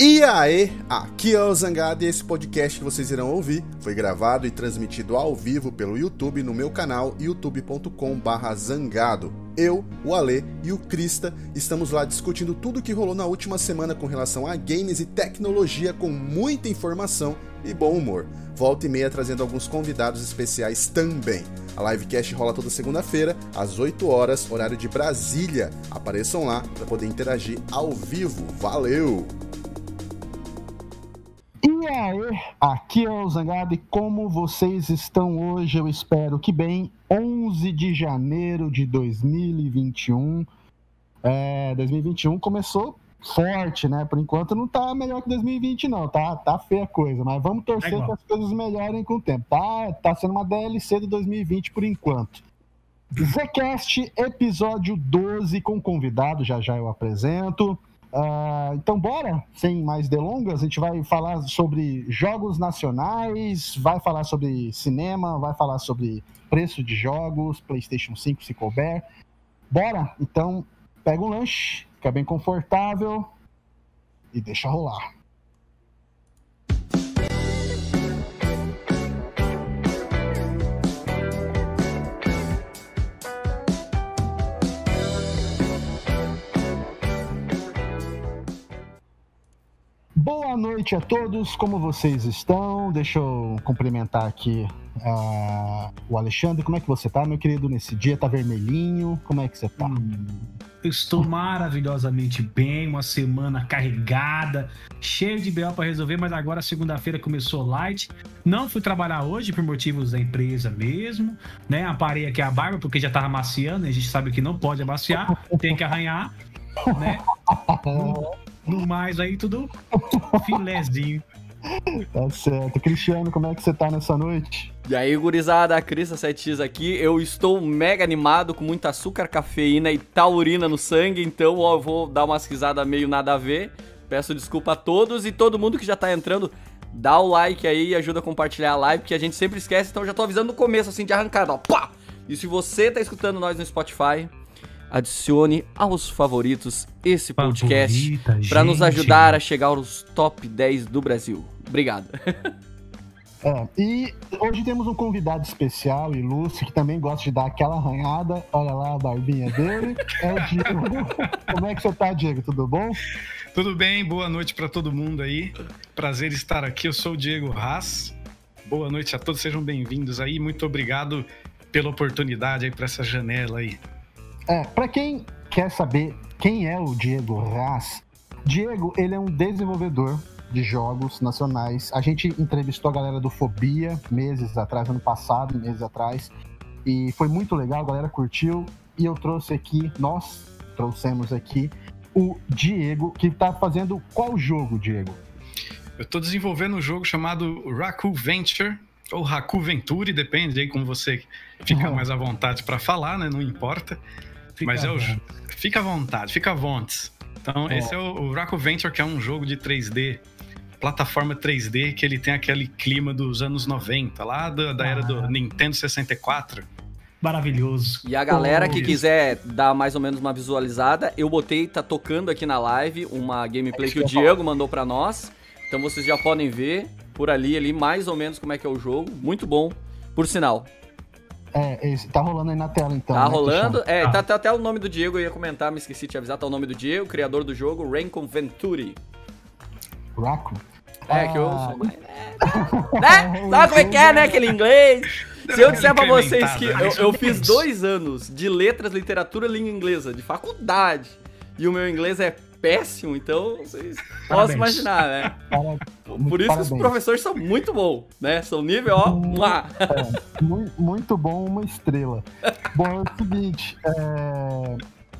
E aí, aqui é o Zangado e esse podcast que vocês irão ouvir foi gravado e transmitido ao vivo pelo YouTube no meu canal youtube.com/zangado. Eu, o Ale e o Krista estamos lá discutindo tudo o que rolou na última semana com relação a games e tecnologia com muita informação e bom humor. Volta e meia trazendo alguns convidados especiais também. A livecast rola toda segunda-feira, às 8 horas, horário de Brasília. Apareçam lá para poder interagir ao vivo. Valeu! Aí, aqui é o Zangado e como vocês estão hoje? Eu espero que bem. 11 de janeiro de 2021. É, 2021 começou forte, né? Por enquanto não tá melhor que 2020 não, tá, tá feia a coisa, mas vamos torcer é que as coisas melhorem com o tempo. Tá, tá sendo uma DLC de 2020 por enquanto. Zcast, episódio 12 com convidado, já já eu apresento. Uh, então, bora, sem mais delongas, a gente vai falar sobre jogos nacionais, vai falar sobre cinema, vai falar sobre preço de jogos, PlayStation 5 se couber. Bora? Então, pega um lanche, fica bem confortável e deixa rolar. Boa noite a todos, como vocês estão? Deixa eu cumprimentar aqui uh, o Alexandre. Como é que você tá, meu querido, nesse dia? Tá vermelhinho? Como é que você tá? Hum, eu estou maravilhosamente bem, uma semana carregada, cheio de BO para resolver, mas agora segunda-feira começou light. Não fui trabalhar hoje por motivos da empresa mesmo, né? Aparei aqui a barba porque já tava amaciando, a gente sabe que não pode amaciar, tem que arranhar, né? No mais aí, tudo filézinho. Tá certo. Cristiano, como é que você tá nessa noite? E aí, gurizada, a Crista 7X aqui. Eu estou mega animado, com muito açúcar, cafeína e taurina no sangue, então ó, eu vou dar umas risadas meio nada a ver. Peço desculpa a todos e todo mundo que já tá entrando, dá o like aí e ajuda a compartilhar a live, que a gente sempre esquece, então já tô avisando no começo, assim, de arrancada, ó, pá! E se você tá escutando nós no Spotify, adicione aos favoritos esse podcast para nos ajudar a chegar aos top 10 do Brasil. Obrigado. É, e hoje temos um convidado especial, ilustre, que também gosta de dar aquela arranhada. Olha lá a barbinha dele. É o Diego. Como é que você tá, Diego? Tudo bom? Tudo bem, boa noite para todo mundo aí. Prazer estar aqui. Eu sou o Diego Haas. Boa noite a todos, sejam bem-vindos aí. Muito obrigado pela oportunidade aí para essa janela aí. É, para quem quer saber quem é o Diego Raz, Diego, ele é um desenvolvedor de jogos nacionais. A gente entrevistou a galera do Fobia meses atrás, ano passado, meses atrás, e foi muito legal, a galera curtiu. E eu trouxe aqui, nós trouxemos aqui o Diego, que tá fazendo qual jogo, Diego? Eu tô desenvolvendo um jogo chamado Raku Venture, ou Raku Venture, depende aí como você fica mais à vontade para falar, né? Não importa. Fica Mas é o. Fica à vontade, fica à vontade. Então, oh. esse é o, o Raku Venture, que é um jogo de 3D, plataforma 3D, que ele tem aquele clima dos anos 90, lá da, da ah. era do ah. Nintendo 64 maravilhoso. E a galera oh, que isso. quiser dar mais ou menos uma visualizada, eu botei, tá tocando aqui na live uma gameplay é que, que o Diego falar. mandou para nós. Então vocês já podem ver por ali, ali mais ou menos como é que é o jogo. Muito bom, por sinal. É, esse, tá rolando aí na tela então. Tá né, rolando. É, tá, tá, até o nome do Diego, eu ia comentar, me esqueci de te avisar, tá o nome do Diego, criador do jogo, Rancon Venturi. Raco? É, ah. que eu sou mais. É, né? Sabe como é que é, né? Aquele inglês. Se eu disser pra vocês que eu, eu fiz dois anos de letras, literatura e língua inglesa, de faculdade, e o meu inglês é péssimo, então vocês possam imaginar, né? Por isso Parabéns. os professores são muito bons, né? São nível, ó, A. É, muito bom, uma estrela. bom, é o seguinte, é...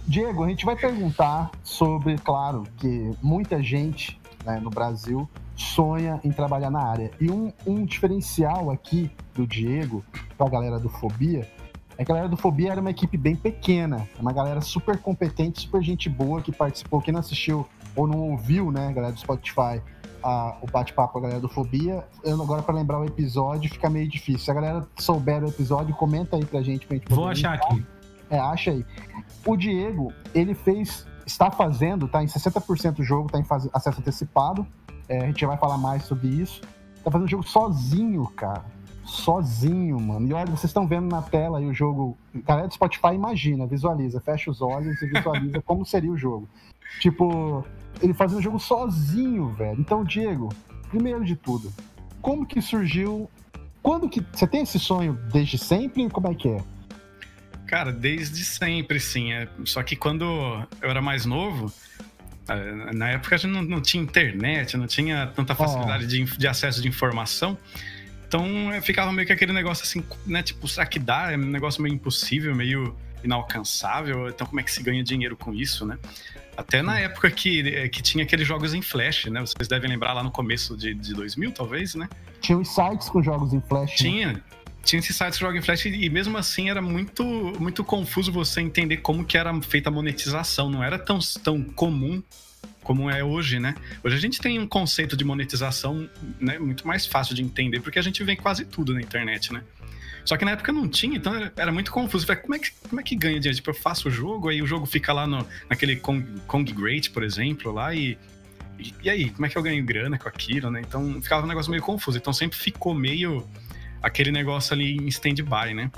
Diego, a gente vai perguntar sobre, claro, que muita gente né, no Brasil sonha em trabalhar na área. E um, um diferencial aqui do Diego, pra galera do Fobia, que a galera do Fobia era uma equipe bem pequena, uma galera super competente, super gente boa que participou. Quem não assistiu ou não ouviu, né, galera do Spotify, a, o bate-papo com a galera do Fobia, eu, agora para lembrar o episódio fica meio difícil. Se a galera souber o episódio, comenta aí pra gente. Pra gente Vou achar aqui. É, acha aí. O Diego, ele fez está fazendo, está em 60% do jogo, está em fase, acesso antecipado. É, a gente vai falar mais sobre isso. Tá fazendo o jogo sozinho, cara. Sozinho, mano. E olha, vocês estão vendo na tela aí o jogo. Galera do Spotify, imagina, visualiza, fecha os olhos e visualiza como seria o jogo. Tipo, ele fazendo o jogo sozinho, velho. Então, Diego, primeiro de tudo, como que surgiu. Quando que. Você tem esse sonho desde sempre? Como é que é? Cara, desde sempre, sim. É, só que quando eu era mais novo, é, na época a gente não, não tinha internet, não tinha tanta facilidade oh. de, de, acesso de informação. Então ficava meio que aquele negócio assim, né? Tipo, será que dá? É um negócio meio impossível, meio inalcançável. Então, como é que se ganha dinheiro com isso, né? Até na época que, é, que tinha aqueles jogos em Flash, né? Vocês devem lembrar lá no começo de, de 2000, talvez, né? Tinha os sites com jogos em Flash. Né? Tinha. Né? tinha esses sites que jogam em Flash e mesmo assim era muito, muito confuso você entender como que era feita a monetização. Não era tão, tão comum como é hoje, né? Hoje a gente tem um conceito de monetização né, muito mais fácil de entender, porque a gente vê quase tudo na internet, né? Só que na época não tinha, então era, era muito confuso. Falei, como é, que, como é que ganha dinheiro? Tipo, eu faço o jogo, aí o jogo fica lá no, naquele Kong, Kong Great, por exemplo, lá, e, e, e aí, como é que eu ganho grana com aquilo, né? Então ficava um negócio meio confuso. Então sempre ficou meio aquele negócio ali em stand-by, né?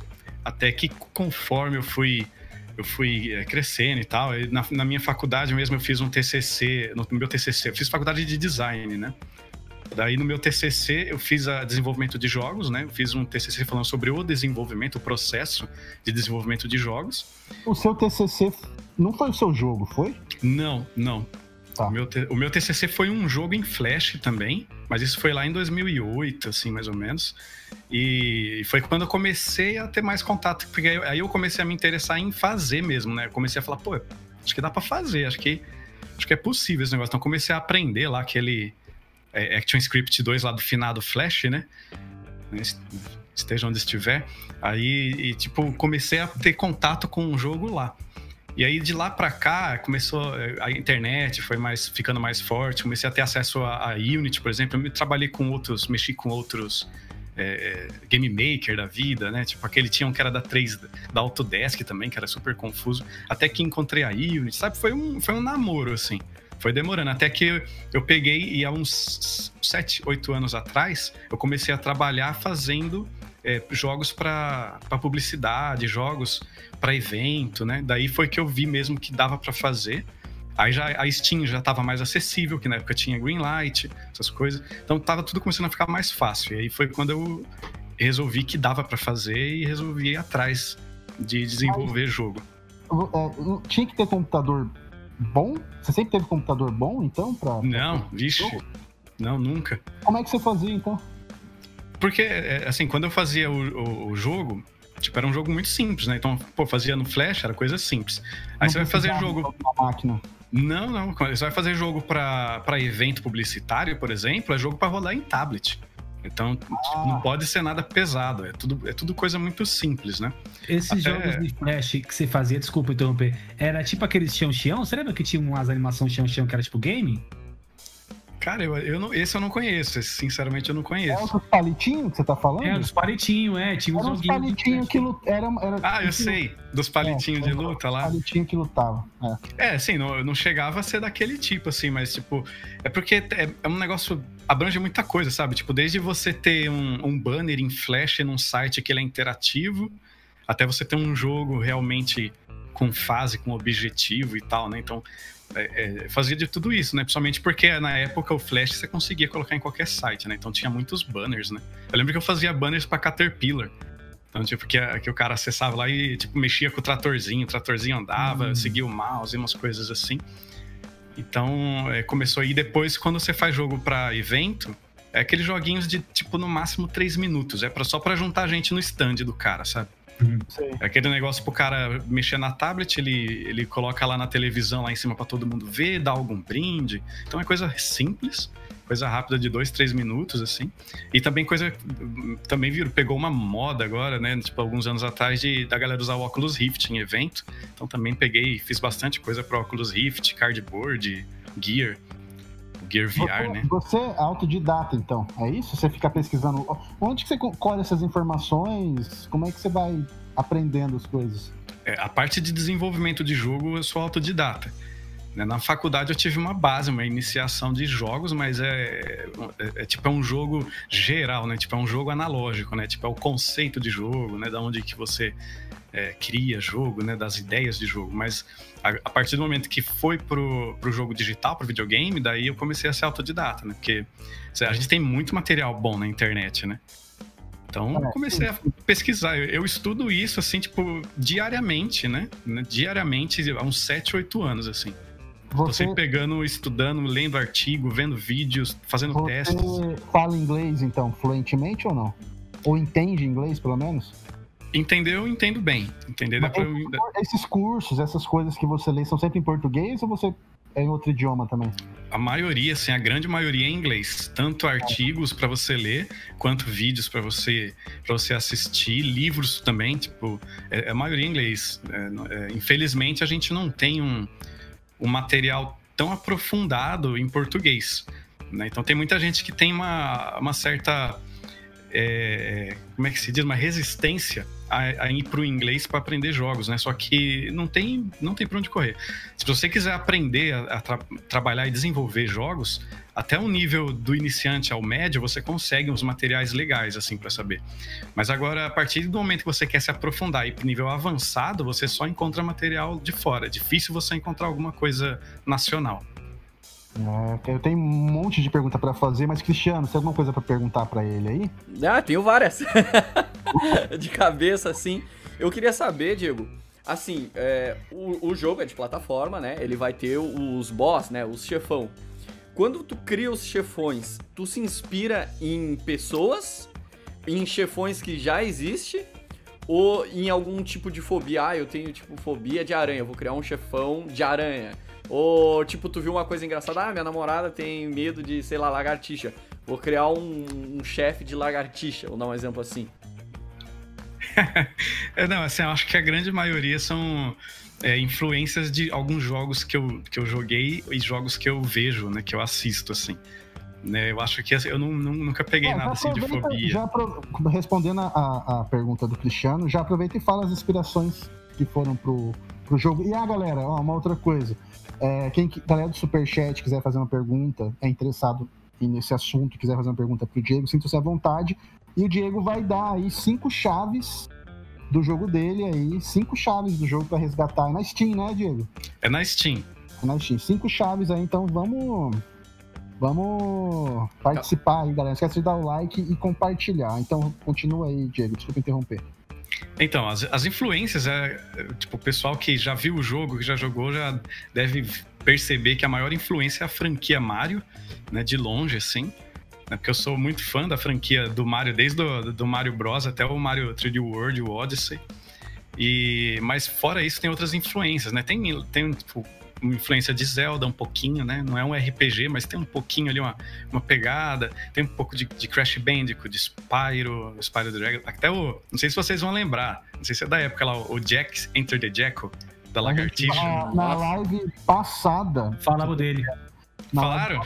Até que conforme eu fui eu fui é, crescendo e tal, e na, na, minha faculdade mesmo eu fiz um TCC, no meu TCC, eu fiz faculdade de design, né? Daí no meu TCC eu fiz a desenvolvimento de jogos, né? Eu fiz um TCC falando sobre o desenvolvimento, o processo de desenvolvimento de jogos. O seu TCC não foi o seu jogo, foi? Não, não. Tá. O, meu, o meu TCC foi um jogo em Flash também, mas isso foi lá em 2008, assim, mais ou menos. E foi quando eu comecei a ter mais contato, porque aí eu comecei a me interessar em fazer mesmo, né? Eu comecei a falar, pô, acho que dá para fazer, acho que, acho que é possível esse negócio. Então comecei a aprender lá aquele é, ActionScript 2 lá do finado Flash, né? Esteja onde estiver. Aí, e, tipo, comecei a ter contato com o jogo lá. E aí de lá para cá começou eh, a internet foi mais ficando mais forte, comecei a ter acesso a, a Unity, por exemplo. Eu trabalhei com outros, mexi com outros é, game maker da vida, né? Tipo aquele tinha um que era da 3 da Autodesk também, que era super confuso. Até que encontrei a Unity, sabe? Foi um foi um namoro assim. Foi demorando até que eu peguei e há uns 7, 8 anos atrás, eu comecei a trabalhar fazendo é, jogos para publicidade, jogos para evento, né? Daí foi que eu vi mesmo que dava para fazer. Aí já a Steam já estava mais acessível, que na época tinha Greenlight, essas coisas. Então tava tudo começando a ficar mais fácil. E aí foi quando eu resolvi que dava para fazer e resolvi ir atrás de desenvolver Mas, jogo. Tinha que ter computador bom? Você sempre teve computador bom, então? Pra, Não, vixe. Não, nunca. Como é que você fazia, então? Porque, é, assim, quando eu fazia o, o, o, jogo, tipo, era um jogo muito simples, né? Então, pô, fazia no Flash, era coisa simples. Aí não você vai fazer jogo. máquina. Não, não. Você vai fazer jogo para evento publicitário, por exemplo, é jogo para rodar em tablet. Então, tipo, ah. não pode ser nada pesado. É tudo, é tudo coisa muito simples, né? Esses Até... jogos de Flash que você fazia, desculpa interromper, era tipo aqueles chão-chão? Você lembra que tinha umas animações chão-chão que era tipo game? Cara, eu, eu não, esse eu não conheço. Esse, sinceramente, eu não conheço. É os palitinhos que você tá falando? É, os palitinhos, é. Tinha uns era palitinhos que lutavam. Era, era, ah, eu sei. Dos palitinhos é, de luta lá. Palitinho que lutava. É, é sim, não, não chegava a ser daquele tipo, assim, mas, tipo, é porque é, é um negócio. abrange muita coisa, sabe? Tipo, desde você ter um, um banner em flash num site que ele é interativo, até você ter um jogo realmente com fase, com objetivo e tal, né? Então, é, é, fazia de tudo isso, né? Principalmente porque na época o Flash você conseguia colocar em qualquer site, né? Então tinha muitos banners, né? Eu lembro que eu fazia banners para Caterpillar. Então, tipo, que, que o cara acessava lá e, tipo, mexia com o tratorzinho, o tratorzinho andava, uhum. seguia o mouse e umas coisas assim. Então, é, começou aí. Depois, quando você faz jogo para evento, é aqueles joguinhos de, tipo, no máximo 3 minutos. É pra, só pra juntar gente no stand do cara, sabe? É aquele negócio pro cara mexer na tablet, ele, ele coloca lá na televisão, lá em cima para todo mundo ver, dá algum brinde. Então é coisa simples, coisa rápida de dois, três minutos, assim. E também coisa. Também viram, pegou uma moda agora, né? Tipo, alguns anos atrás, de, da galera usar o Oculus Rift em evento. Então também peguei, fiz bastante coisa pro Oculus Rift, cardboard, gear. Gear VR, você, né? Você é autodidata, então, é isso? Você fica pesquisando. Onde que você colhe essas informações? Como é que você vai aprendendo as coisas? É, a parte de desenvolvimento de jogo eu sou autodidata. Né? Na faculdade eu tive uma base, uma iniciação de jogos, mas é, é, é, tipo é um jogo geral, né? Tipo é um jogo analógico, né? Tipo é o conceito de jogo, né? Da onde que você é, cria jogo, né? Das ideias de jogo. Mas a, a, partir do momento que foi pro, pro jogo digital, pro videogame, daí eu comecei a ser autodidata, né? Porque a gente tem muito material bom na internet, né? Então eu comecei a pesquisar. Eu, eu, estudo isso, assim, tipo, diariamente, né? Diariamente, há uns 7, 8 anos, assim. Você... Tô pegando, estudando, lendo artigo, vendo vídeos, fazendo Você testes. Você fala inglês, então, fluentemente ou não? Ou entende inglês, pelo menos? Entender, eu entendo bem. Entender pra... Esses cursos, essas coisas que você lê, são sempre em português ou você é em outro idioma também? A maioria, assim, a grande maioria é em inglês. Tanto artigos para você ler, quanto vídeos para você, pra você assistir, livros também, tipo, é, é a maioria em inglês. É, é, infelizmente, a gente não tem um um material tão aprofundado em português. Né? Então tem muita gente que tem uma, uma certa. É, como é que se diz? Uma resistência a, a ir para o inglês para aprender jogos, né? Só que não tem, não tem para onde correr. Se você quiser aprender a, a tra trabalhar e desenvolver jogos, até o nível do iniciante ao médio, você consegue uns materiais legais, assim, para saber. Mas agora, a partir do momento que você quer se aprofundar e para nível avançado, você só encontra material de fora. É difícil você encontrar alguma coisa nacional. É, eu tenho um monte de pergunta para fazer, mas Cristiano, você tem alguma coisa para perguntar para ele aí? Ah, tenho várias. de cabeça, assim. Eu queria saber, Diego, assim, é, o, o jogo é de plataforma, né? Ele vai ter os boss, né? Os chefão. Quando tu cria os chefões, tu se inspira em pessoas, em chefões que já existe, ou em algum tipo de fobia? Ah, eu tenho tipo fobia de aranha, vou criar um chefão de aranha. Ou tipo, tu viu uma coisa engraçada, ah, minha namorada tem medo de, sei lá, lagartixa. Vou criar um, um chefe de lagartixa, vou dar um exemplo assim. é, não, assim, eu acho que a grande maioria são é, influências de alguns jogos que eu, que eu joguei e jogos que eu vejo, né? Que eu assisto, assim. Né, eu acho que eu não, não, nunca peguei é, nada assim de fobia. Já pro, respondendo a, a pergunta do Cristiano, já aproveita e fala as inspirações que foram pro, pro jogo. E a ah, galera, ó, uma outra coisa. É, quem galera do Superchat quiser fazer uma pergunta, é interessado nesse assunto, quiser fazer uma pergunta pro Diego, sinta-se à vontade. E o Diego vai dar aí cinco chaves do jogo dele aí, cinco chaves do jogo para resgatar. É na Steam, né, Diego? É na Steam. É na Steam. Cinco chaves aí, então vamos. Vamos participar aí, galera. Não esquece de dar o like e compartilhar. Então, continua aí, Diego. Desculpa interromper. Então, as, as influências, é, tipo, o pessoal que já viu o jogo, que já jogou, já deve perceber que a maior influência é a franquia Mario, né? De longe, assim né? Porque eu sou muito fã da franquia do Mario, desde o do Mario Bros. até o Mario 3D World, o Odyssey. E, mas fora isso, tem outras influências, né? Tem, tem tipo, uma influência de Zelda um pouquinho, né? Não é um RPG, mas tem um pouquinho ali, uma, uma pegada. Tem um pouco de, de Crash Bandicoot, de Spyro, Spyro Dragon. Até o... Não sei se vocês vão lembrar. Não sei se é da época lá, o Jack Enter the Jackal, da lagartixa. Na, na live passada... Falava dele. Na Falaram?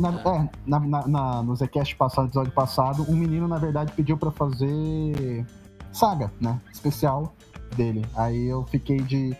Na, é, na, na, na, no Zcast passado, episódio passado, um menino, na verdade, pediu para fazer saga, né? Especial dele. Aí eu fiquei de.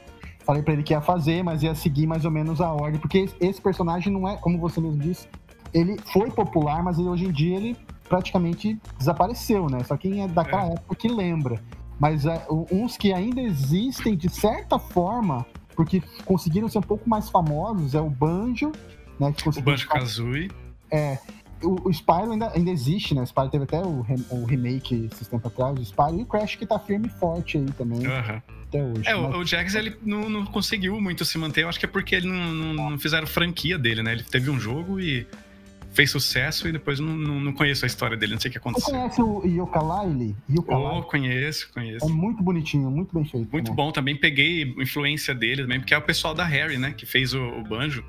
Falei para ele que ia fazer, mas ia seguir mais ou menos a ordem, porque esse personagem não é, como você mesmo disse, ele foi popular, mas ele, hoje em dia ele praticamente desapareceu, né? Só quem é daquela é. época que lembra. Mas é, uns que ainda existem de certa forma, porque conseguiram ser um pouco mais famosos, é o Banjo né? O Banjo Kazooie. É. O, o Spyro ainda, ainda existe, né? O Spyro teve até o, o remake esses tempos atrás, o Spyro e o Crash que tá firme e forte aí também. Uhum. Até hoje. É, mas... o, o Jax ele não, não, conseguiu muito se manter, eu acho que é porque ele não, não, não fizeram franquia dele, né? Ele teve um jogo e fez sucesso e depois não, não, não, conheço a história dele, não sei o que aconteceu. Você conhece o Yooka-Laylee? Oh, conheço, conheço. É muito bonitinho, muito bem feito. Muito também. bom, também peguei influência dele também, porque é o pessoal da Harry, né, que fez o, o Banjo.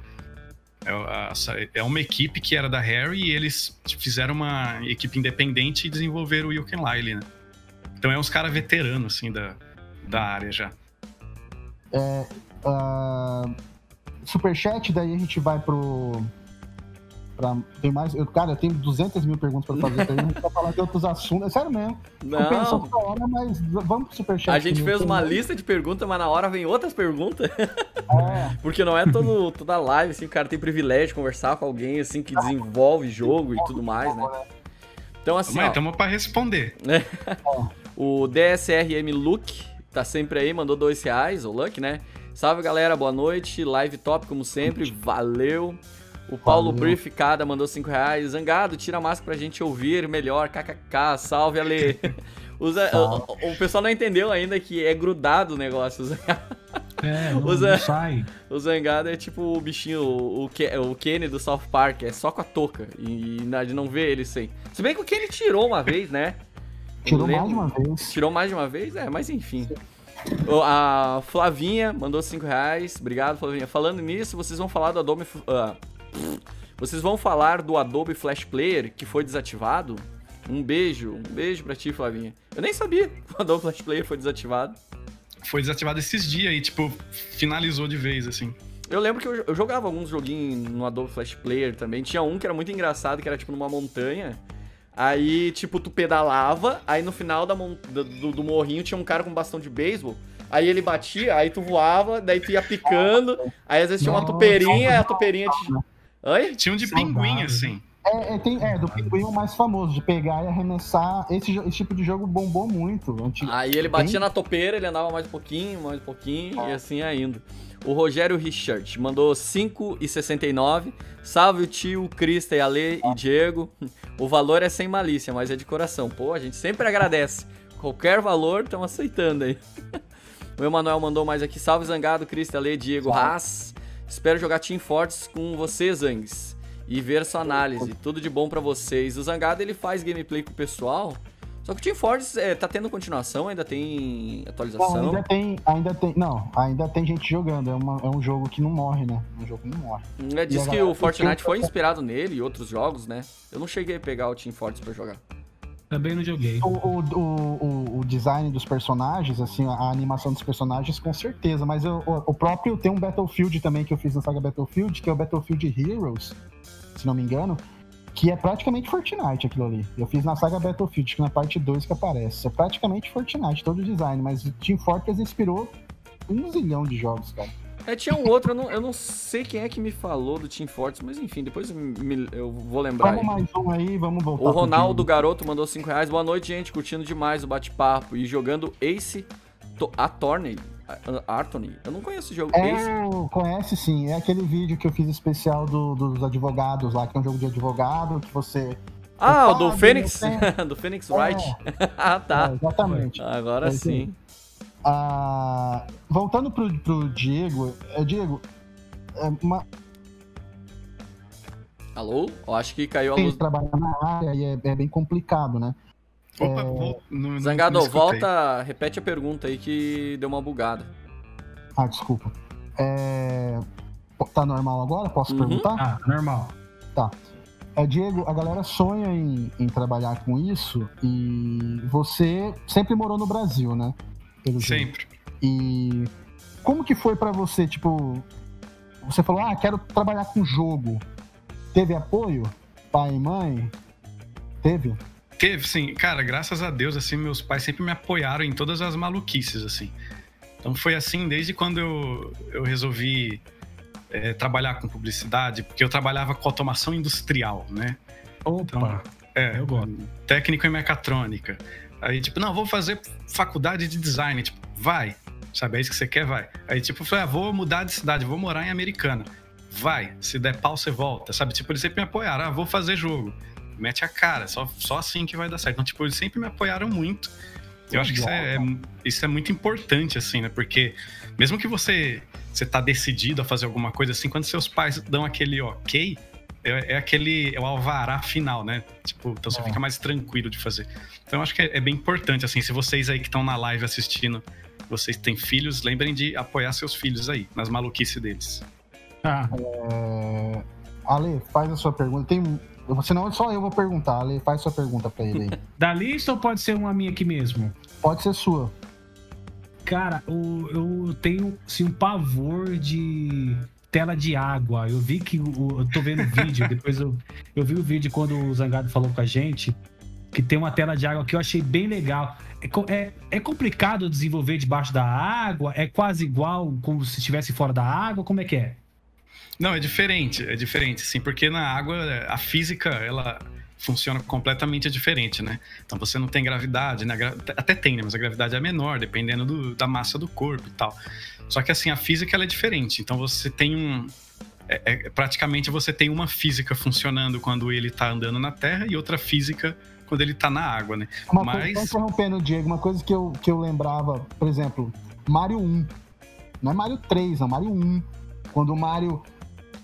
É, é uma equipe que era da Harry e eles fizeram uma equipe independente e desenvolveram o You Can Lily, né? Então é uns caras veteranos, assim, da, da área já. É, uh, superchat, daí a gente vai pro, Pra, tem mais, eu, cara, eu tenho 200 mil perguntas pra fazer pra falar de outros assuntos. É sério mesmo. Não. Eu penso toda hora, mas vamos pro superchat. A gente fez uma lista de perguntas, mas na hora vem outras perguntas. É, Porque não é todo, toda live, assim, o cara tem privilégio de conversar com alguém, assim, que desenvolve jogo e tudo mais, né? Então, assim, Mas ó, estamos pra responder. o DSRM Luke tá sempre aí, mandou dois reais, o Luck, né? Salve, galera, boa noite. Live top, como sempre, valeu. O Paulo Valeu. Brificada mandou cinco reais. Zangado, tira a máscara pra gente ouvir melhor. KKK, salve, Ale. Usa, o, o pessoal não entendeu ainda que é grudado o negócio. É, não, Usa- não sai. O Zangado é tipo o bichinho, o, o, Ke- o Kenny do South Park, é só com a touca. E, e não vê ele sem. Se bem que o Kenny tirou uma vez, né? Tirou mais de uma vez. Tirou mais de uma vez? É, mas enfim. A Flavinha mandou 5 reais. Obrigado, Flavinha. Falando nisso, vocês vão falar do Adobe. ah, vocês vão falar do Adobe Flash Player que foi desativado? Um beijo, um beijo pra ti, Flavinha. Eu nem sabia que o Adobe Flash Player foi desativado. Foi desativado esses dias e, tipo, finalizou de vez, assim. Eu lembro que eu, eu jogava alguns joguinhos no Adobe Flash Player também. Tinha um que era muito engraçado, que era tipo numa montanha. Aí, tipo, tu pedalava, aí no final da mon- do, do- do morrinho tinha um cara com um bastão de beisebol. Aí ele batia, aí tu voava, daí tu ia picando. Aí às vezes tinha uma tupeirinha, aí a tupeirinha te. Oi? Tinha um de pinguim, assim. É, é, tem, é, do pinguim o mais famoso, de pegar e arremessar. Esse, esse tipo de jogo bombou muito. Antigo. Aí ele batia Tem? na topeira, ele andava mais um pouquinho, mais um pouquinho, e assim ainda. O Rogério Richard mandou 5,69. Salve o tio, Crista e Ale e Diego. O valor é sem malícia, mas é de coração. Pô, a gente sempre agradece. Qualquer valor, estão aceitando aí. O Emanuel mandou mais aqui. Salve Zangado, Crista, Ale, Diego, Haas. Espero jogar Team Fortress com vocês, Zangs. E ver sua análise. Tudo de bom pra vocês. O Zangado, ele faz gameplay com o pessoal. Só que o Team Fortress é, tá tendo continuação, ainda tem atualização. ainda tem, ainda tem. Não, ainda tem gente jogando. É, uma- é um jogo que não morre, né? É um jogo que não morre. É, diz que galera o Fortnite foi inspirado nele e outros jogos, né? Eu não cheguei a pegar o Team Fortress pra jogar. Também não joguei. O, o, o, o- o design dos personagens, assim, a, a animação dos personagens, com certeza. Mas eu- o, o próprio. Tem um Battlefield também que eu fiz na saga Battlefield, que é o Battlefield Heroes, se não me engano. Que é praticamente Fortnite aquilo ali. Eu fiz na saga Battlefield, que na parte 2 que aparece. É praticamente Fortnite, todo o design. Mas o Team Fortress inspirou um zilhão de jogos, cara. É, tinha um outro, eu não, eu não sei quem é que me falou do Team Fortress, mas enfim, depois me- eu vou lembrar. Vamos mais um aí, vamos voltar. O Ronaldo. Garoto mandou 5 reais. Boa noite, gente. Curtindo demais o bate-papo e jogando Ace to. A- Attorney. Eu não conheço esse jogo. É, o- conhece sim, é aquele vídeo que eu fiz especial do- dos advogados lá, que é um jogo de advogado, que você. Ah, o do Phoenix. eu do Phoenix Wright. ah, É, tá. exatamente. Agora É sim. Ah, voltando pro, pro Diego, é, Diego, é uma, Alô? Eu acho que caiu a luz. trabalhar na área e é, é bem complicado, né? Opa, vou, não, não- Zangado, não volta, repete a pergunta aí que deu uma bugada. Ah, desculpa. É, tá normal agora? Posso Uhum. perguntar? Ah, normal. É, Diego, a galera sonha em, em trabalhar com isso e você sempre morou no Brasil, né? Pelo jeito. Sempre. E como que foi pra você, tipo, você falou, ah, quero trabalhar com jogo. Teve apoio? Pai e mãe? Teve? Teve, sim. Cara, graças a Deus, assim, meus pais sempre me apoiaram em todas as maluquices, assim. Então foi assim desde quando eu, eu resolvi é, trabalhar com publicidade, porque eu trabalhava com automação industrial, né? Opa, É, eu gosto. técnico em mecatrônica. Aí, tipo, não, vou fazer faculdade de design. Tipo, vai. Sabe, é isso que você quer? Vai. Aí, tipo, eu falei, ah, vou mudar de cidade, vou morar em Americana. Vai. Se der pau, você volta. Sabe, tipo, eles sempre me apoiaram. Ah, vou fazer jogo. Mete a cara. Só, só assim que vai dar certo. Então, tipo, eles sempre me apoiaram muito. Eu acho que isso é, é- isso é muito importante, assim, né? Porque mesmo que você, você tá decidido a fazer alguma coisa, assim, quando seus pais dão aquele ok, é, é aquele é o alvará final, né? Tipo, então você É. fica mais tranquilo de fazer. Então eu acho que é, é bem importante, assim, se vocês aí que estão na live assistindo, vocês têm filhos, lembrem de apoiar seus filhos aí, nas maluquices deles. Ah, É... Ale, faz a sua pergunta. Tem... Senão só eu vou perguntar. Ale, faz sua pergunta pra ele aí. da lista ou pode ser uma minha aqui mesmo? Pode ser sua. Cara, o- eu tenho assim, um pavor de tela de água. Eu vi que o, eu tô vendo o vídeo, depois eu, eu vi o vídeo quando o Zangado falou com a gente, que tem uma tela de água que eu achei bem legal. É, é, é complicado desenvolver debaixo da água? É quase igual como se estivesse fora da água? Como é que é? Não, é diferente, é diferente, sim, porque na água a física, ela funciona completamente diferente, né? Então você não tem gravidade, né? Até tem, né? Mas a gravidade é menor, dependendo do, da massa do corpo e tal. Só que assim, a física ela é diferente. Então você tem um. É, é, praticamente você tem uma física funcionando quando ele está andando na Terra e outra física quando ele está na água, né? Uma Mas... coisa, interrompendo, Diego, uma coisa que eu, que eu lembrava, por exemplo, Mario 1. Não é Mario 3, não, Mario 1. Quando o Mario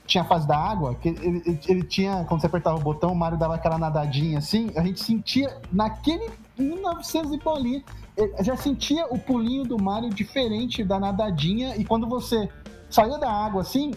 tinha a fase da água, que ele, ele, ele, tinha, quando você apertava o botão, o Mario dava aquela nadadinha assim, a gente sentia naquele 1900 e bolinha, já sentia o pulinho do Mario diferente da nadadinha, e quando você saía da água assim,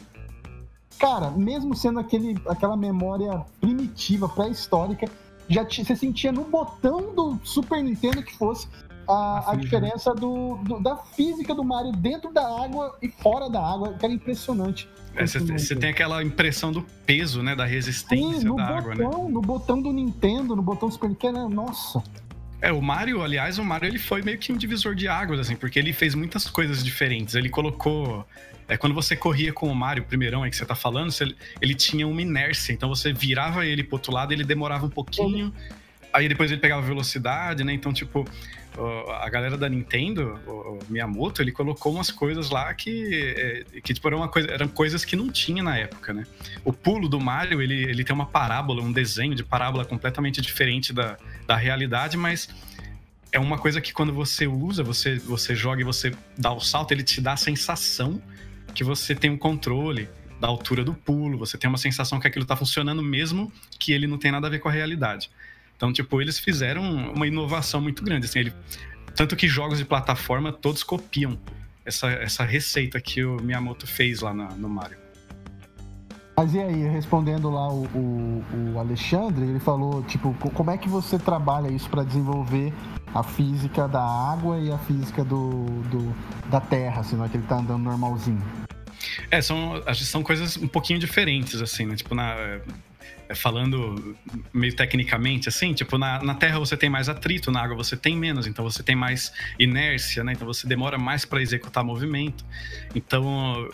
cara, mesmo sendo aquele, aquela memória primitiva, pré-histórica, já te, você sentia no botão do Super Nintendo que fosse a, a diferença do, do, da física do Mario dentro da água e fora da água, que era impressionante. Você é, tem aquela impressão do peso, né? Da resistência Sim, da botão, água, né? No botão do Nintendo, no botão do Super Nintendo, né? nossa. É, o Mario, aliás, o Mario ele foi meio que um divisor de águas, assim, porque ele fez muitas coisas diferentes. Ele colocou. É, quando você corria com o Mario, o primeirão aí que você tá falando, você, ele tinha uma inércia. Então você virava ele pro outro lado, ele demorava um pouquinho. Uhum. Aí depois ele pegava velocidade, né? Então, tipo, a galera da Nintendo, o Miyamoto, ele colocou umas coisas lá que, é, que tipo, eram, coisa, eram coisas que não tinha na época, né? O pulo do Mario, ele, ele tem uma parábola, um desenho de parábola completamente diferente da, da realidade, mas é uma coisa que quando você usa, você, você joga e você dá o salto, ele te dá a sensação que você tem um controle da altura do pulo, você tem uma sensação que aquilo está funcionando mesmo que ele não tem nada a ver com a realidade. Então, tipo, eles fizeram uma inovação muito grande. Assim, ele, tanto que jogos de plataforma todos copiam essa, essa receita que o Miyamoto fez lá na, no Mario. Mas e aí, respondendo lá o, o, o, Alexandre, ele falou, tipo, como é que você trabalha isso para desenvolver a física da água e a física do, do da terra, assim, não é que ele tá andando normalzinho? É, são, são coisas um pouquinho diferentes, assim, né? Tipo, na, falando meio tecnicamente, assim, tipo, na, na Terra você tem mais atrito, na água você tem menos, então você tem mais inércia, né? Então você demora mais para executar movimento. Então,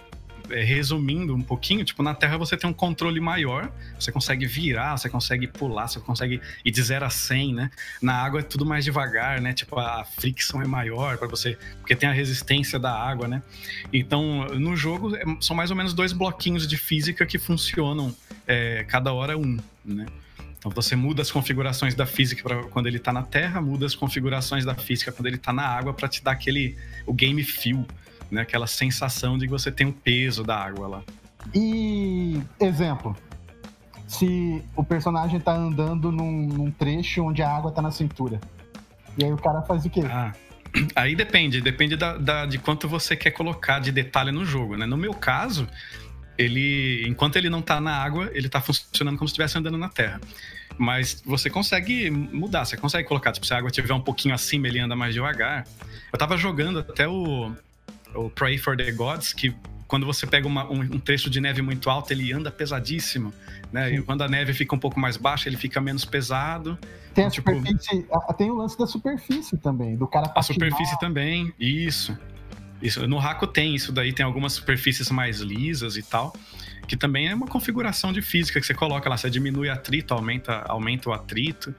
é, resumindo um pouquinho, tipo, na Terra você tem um controle maior, você consegue virar, você consegue pular, você consegue ir de 0 a 100, né? Na água é tudo mais devagar, né? Tipo, a fricção é maior para você, porque tem a resistência da água, né? Então, no jogo, é, são mais ou menos dois bloquinhos de física que funcionam é, cada hora um, né? Então você muda as configurações da física para quando ele está na Terra, muda as configurações da física quando ele está na água para te dar aquele o game feel né? Aquela sensação de que você tem o peso da água lá. E exemplo, se o personagem tá andando num, num trecho onde a água tá na cintura. E aí o cara faz o quê? Ah, aí depende, depende da, da, de quanto você quer colocar de detalhe no jogo, né? No meu caso, ele, enquanto ele não tá na água, ele tá funcionando como se estivesse andando na terra. Mas você consegue mudar, você consegue colocar, tipo, se a água estiver um pouquinho acima, ele anda mais devagar. Eu tava jogando até o o Pray for the Gods, que quando você pega uma, um, um, trecho de neve muito alto, ele anda pesadíssimo, né? Sim. E quando a neve fica um pouco mais baixa, ele fica menos pesado. Tem, então, tipo, tem o lance da superfície também, do cara patinar. A superfície também, isso. Isso, no Raco tem isso daí, tem algumas superfícies mais lisas e tal, que também é uma configuração de física que você coloca lá, você diminui atrito, aumenta, aumenta o atrito,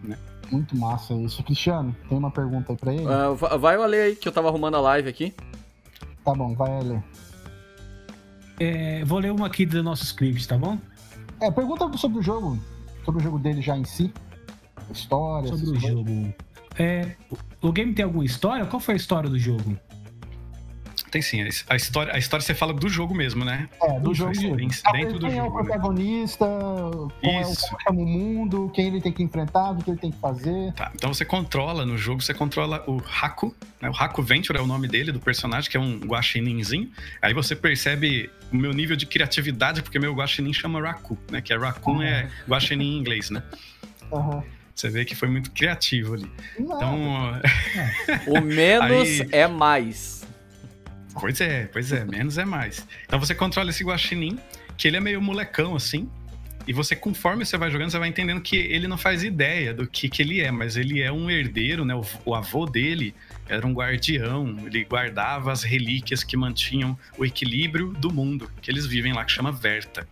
né? Muito massa isso. Cristiano, tem uma pergunta aí pra ele? Uh, vai eu ler aí, que eu tava arrumando a live aqui. Tá bom, vai ler. É, vou ler uma aqui do nosso script, tá bom? É, pergunta sobre o jogo. Sobre o jogo dele já em si. História. Sobre o jogo. É, o game tem alguma história? Qual foi a história do jogo? Tem sim. A história, a história você fala do jogo mesmo, né? É, do jogo. Dentro, dentro do quem jogo. é o né? protagonista, né? quem é o, o mundo, quem ele tem que enfrentar, o que ele tem que fazer. Tá, então você controla no jogo, você controla o Haku, né? O Haku Venture é o nome dele, do personagem, que é um guaxininzinho. Aí você percebe o meu nível de criatividade, porque meu guaxinim chama Raku, né? Que é Raccoon, uhum. é guaxinim em inglês, né? Aham. Uhum. Você vê que foi muito criativo ali. Não. Então. o menos Aí... é mais. Pois é, pois é, menos é mais. Então você controla esse guaxinim, que ele é meio molecão assim, e você, conforme você vai jogando, você vai entendendo que ele não faz ideia do que, que ele é, mas ele é um herdeiro, né? O, o avô dele era um guardião, ele guardava as relíquias que mantinham o equilíbrio do mundo, que eles vivem lá, que chama Verta.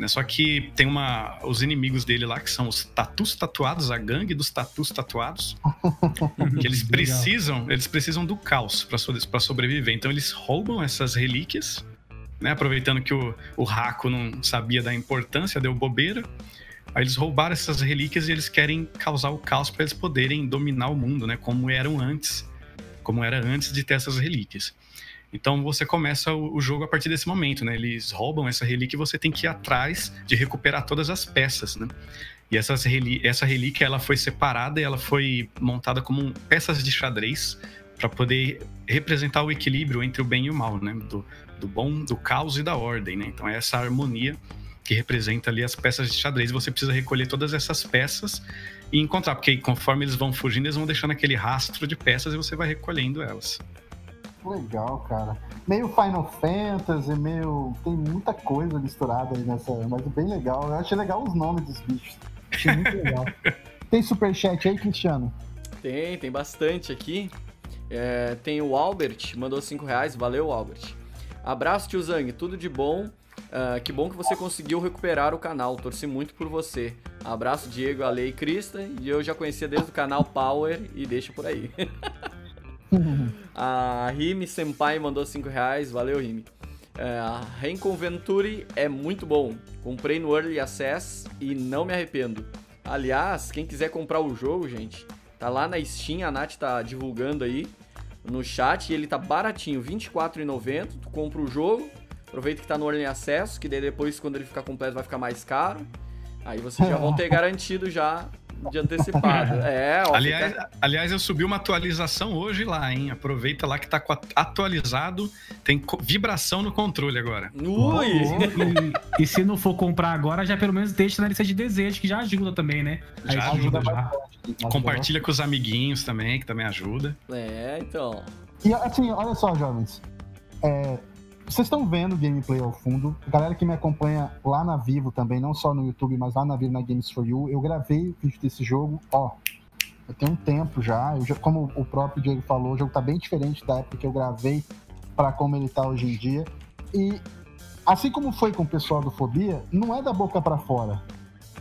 Né? Só que tem uma. Os inimigos dele lá, que são os tatus tatuados, a gangue dos tatus tatuados. que eles precisam, eles precisam do caos para sobreviver. Então eles roubam essas relíquias né? Aproveitando que o, o Raco não sabia da importância, deu bobeira. Aí eles roubaram essas relíquias e eles querem causar o caos para eles poderem dominar o mundo, né? Como eram antes, como era antes de ter essas relíquias. Então você começa o, jogo a partir desse momento, né? Eles roubam essa relíquia e você tem que ir atrás de recuperar todas as peças, né? E essas essa relíquia ela foi separada e ela foi montada como peças de xadrez para poder representar o equilíbrio entre o bem e o mal, né? Do, do bom, do caos e da ordem, né? Então é essa harmonia que representa ali as peças de xadrez. Você precisa recolher todas essas peças e encontrar, porque conforme eles vão fugindo, eles vão deixando aquele rastro de peças e você vai recolhendo elas. Legal, cara. Meio Final Fantasy, meio. Tem muita coisa misturada aí nessa. Mas é bem legal. Eu achei legal os nomes dos bichos. Achei muito legal. tem superchat aí, Cristiano? Tem, tem bastante aqui. É, tem o Albert, mandou 5 reais. Valeu, Albert. Abraço, tio Zang, tudo de bom. Uh, que bom que você conseguiu recuperar o canal, torci muito por você. Abraço, Diego, Ale e Krista. E eu já conhecia desde o canal Power e deixa por aí. a Rime Senpai mandou 5 reais, valeu Rime. Uh, a Renconventure é muito bom. Comprei no Early Access e não me arrependo. Aliás, quem quiser comprar o jogo, gente, tá lá na Steam, a Nath tá divulgando aí no chat e ele tá baratinho, R$24,90. Tu compra o jogo, aproveita que tá no Early Acesso, que daí depois, quando ele ficar completo, vai ficar mais caro. Aí vocês já vão ter garantido já de antecipado. É, ó, aliás, fica... aliás, eu subi uma atualização hoje lá, hein? Aproveita lá que tá atualizado, tem vibração no controle agora. Ui! E, e, se não for comprar agora, já pelo menos deixa na lista de desejo, que já ajuda também, né? Aí já ajuda, já. Compartilha com os amiguinhos também, que também ajuda. É, então. E assim, olha só, jovens. É, vocês estão vendo o gameplay ao fundo. Galera que me acompanha lá na Vivo também, não só no YouTube, mas lá na Vivo na Games for You, eu gravei o vídeo desse jogo, ó. Eu tenho um tempo já, já como o próprio Diego falou, o jogo tá bem diferente da época que eu gravei para como ele tá hoje em dia. E assim como foi com o pessoal do Fobia, não é da boca para fora.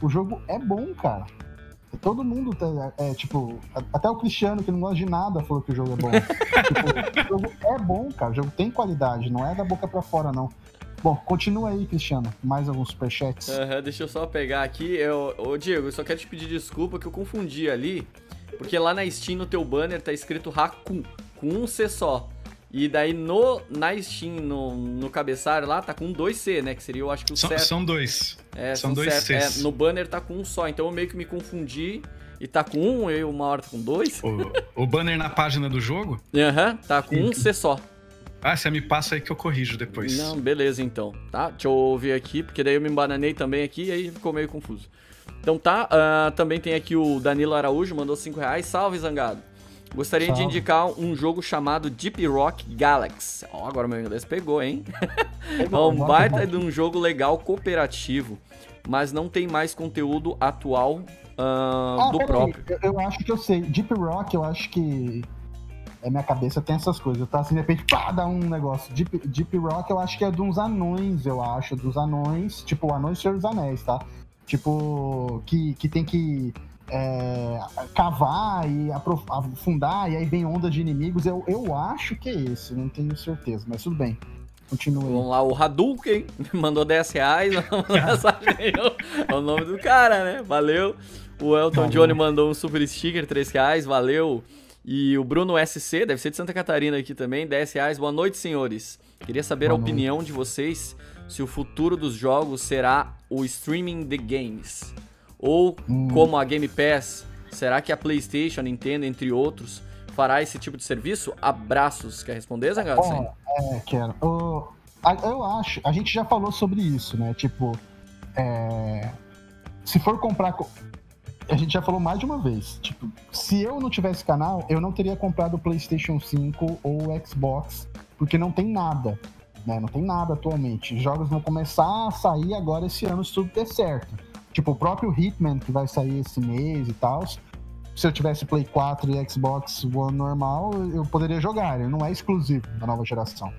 O jogo é bom, cara. Todo mundo, tá, é, tipo, até o Cristiano, que não gosta de nada, falou que o jogo é bom. tipo, o jogo é bom, cara. O jogo tem qualidade, não é da boca pra fora, não. Bom, continua aí, Cristiano. Mais alguns superchats. Uhum, deixa eu só pegar aqui. Eu, ô, Diego, eu só quero te pedir desculpa que eu confundi ali. Porque lá na Steam, no teu banner, tá escrito Haku, com um C só. E daí no, na Steam, no, no cabeçalho lá, tá com dois C, né? Que seria, eu acho que o são, certo. São dois. É, são, são dois C. É, no banner tá com um só, então eu meio que me confundi. E tá com um, eu uma hora tá com dois. O, o banner na página do jogo? Aham, uhum, tá com um C só. Ah, você me passa aí que eu corrijo depois. Não, beleza então. Tá? Deixa eu ouvir aqui, porque daí eu me embananei também aqui e aí ficou meio confuso. Então tá, uh, também tem aqui o Danilo Araújo, mandou 5 reais. Salve, Zangado. Gostaria Salve. de indicar um jogo chamado Deep Rock Galaxy. Ó, oh, agora meu inglês pegou, hein? é um baita de um jogo legal cooperativo, mas não tem mais conteúdo atual uh, ah, do próprio. Aí, eu acho que eu sei. Deep Rock, eu acho que. É minha cabeça tem essas coisas. Tá assim, de repente, pá, dá um negócio. Deep, Deep Rock, eu acho que é de uns anões, eu acho. Dos anões, tipo, anões Senhor dos Anéis, tá? Tipo, que, que tem que é, cavar e afundar, e aí vem onda de inimigos. Eu, eu acho que é esse, não tenho certeza, mas tudo bem. Continua aí. Vamos lá, o Hadouken mandou 10 reais. é o nome do cara, né? Valeu. O Elton valeu. Johnny mandou um super sticker, 3 reais, valeu. E o Bruno SC, deve ser de Santa Catarina aqui também, 10 reais. Boa noite, senhores. Queria saber Boa a noite. opinião de vocês se o futuro dos jogos será o streaming de games. Ou hum. como a Game Pass, será que a PlayStation, a Nintendo, entre outros, fará esse tipo de serviço? Abraços. Quer responder, Zangado? É, é, quero. Eu, eu acho, a gente já falou sobre isso, né? Tipo, é, se for comprar. A gente já falou mais de uma vez. Tipo, se eu não tivesse canal, eu não teria comprado o PlayStation 5 ou o Xbox porque não tem nada. Né? Não tem nada atualmente. Os jogos vão começar a sair agora esse ano se tudo der certo. Tipo, o próprio Hitman, que vai sair esse mês e tal. Se eu tivesse Play 4 e Xbox One normal, eu poderia jogar. Ele não é exclusivo da nova geração.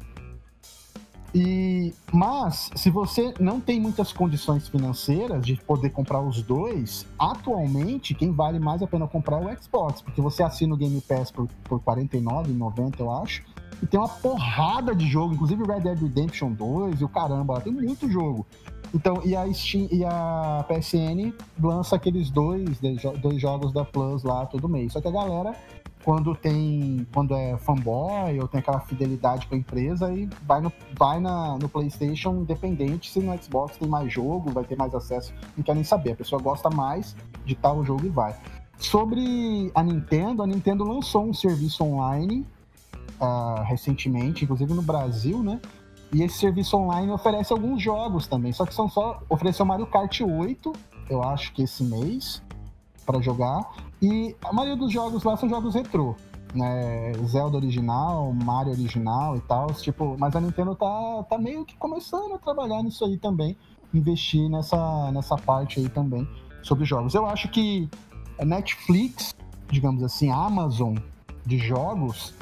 E, mas, se você não tem muitas condições financeiras de poder comprar os dois, atualmente quem vale mais a pena comprar é o Xbox, porque você assina o Game Pass por, por R$ 49,90, eu acho, e tem uma porrada de jogo, inclusive Red Dead Redemption 2 e o caramba, tem muito jogo. Então, e a Steam e a PSN lança aqueles dois, dois jogos da Plus lá todo mês. Só que a galera quando tem quando é fanboy ou tem aquela fidelidade com a empresa e vai no, vai na, no PlayStation independente se no Xbox tem mais jogo, vai ter mais acesso, não quer nem saber. A pessoa gosta mais de tal jogo e vai. Sobre a Nintendo, a Nintendo lançou um serviço online uh, recentemente, inclusive no Brasil, né? E esse serviço online oferece alguns jogos também, só que são só ofereceu Mario Kart 8, eu acho que esse mês para jogar. E a maioria dos jogos lá são jogos retrô. Né, Zelda original, Mario original e tal, tipo, mas a Nintendo tá, tá meio que começando a trabalhar nisso aí também, investir nessa, nessa parte aí também sobre jogos. Eu acho que a Netflix, digamos assim, a Amazon de jogos,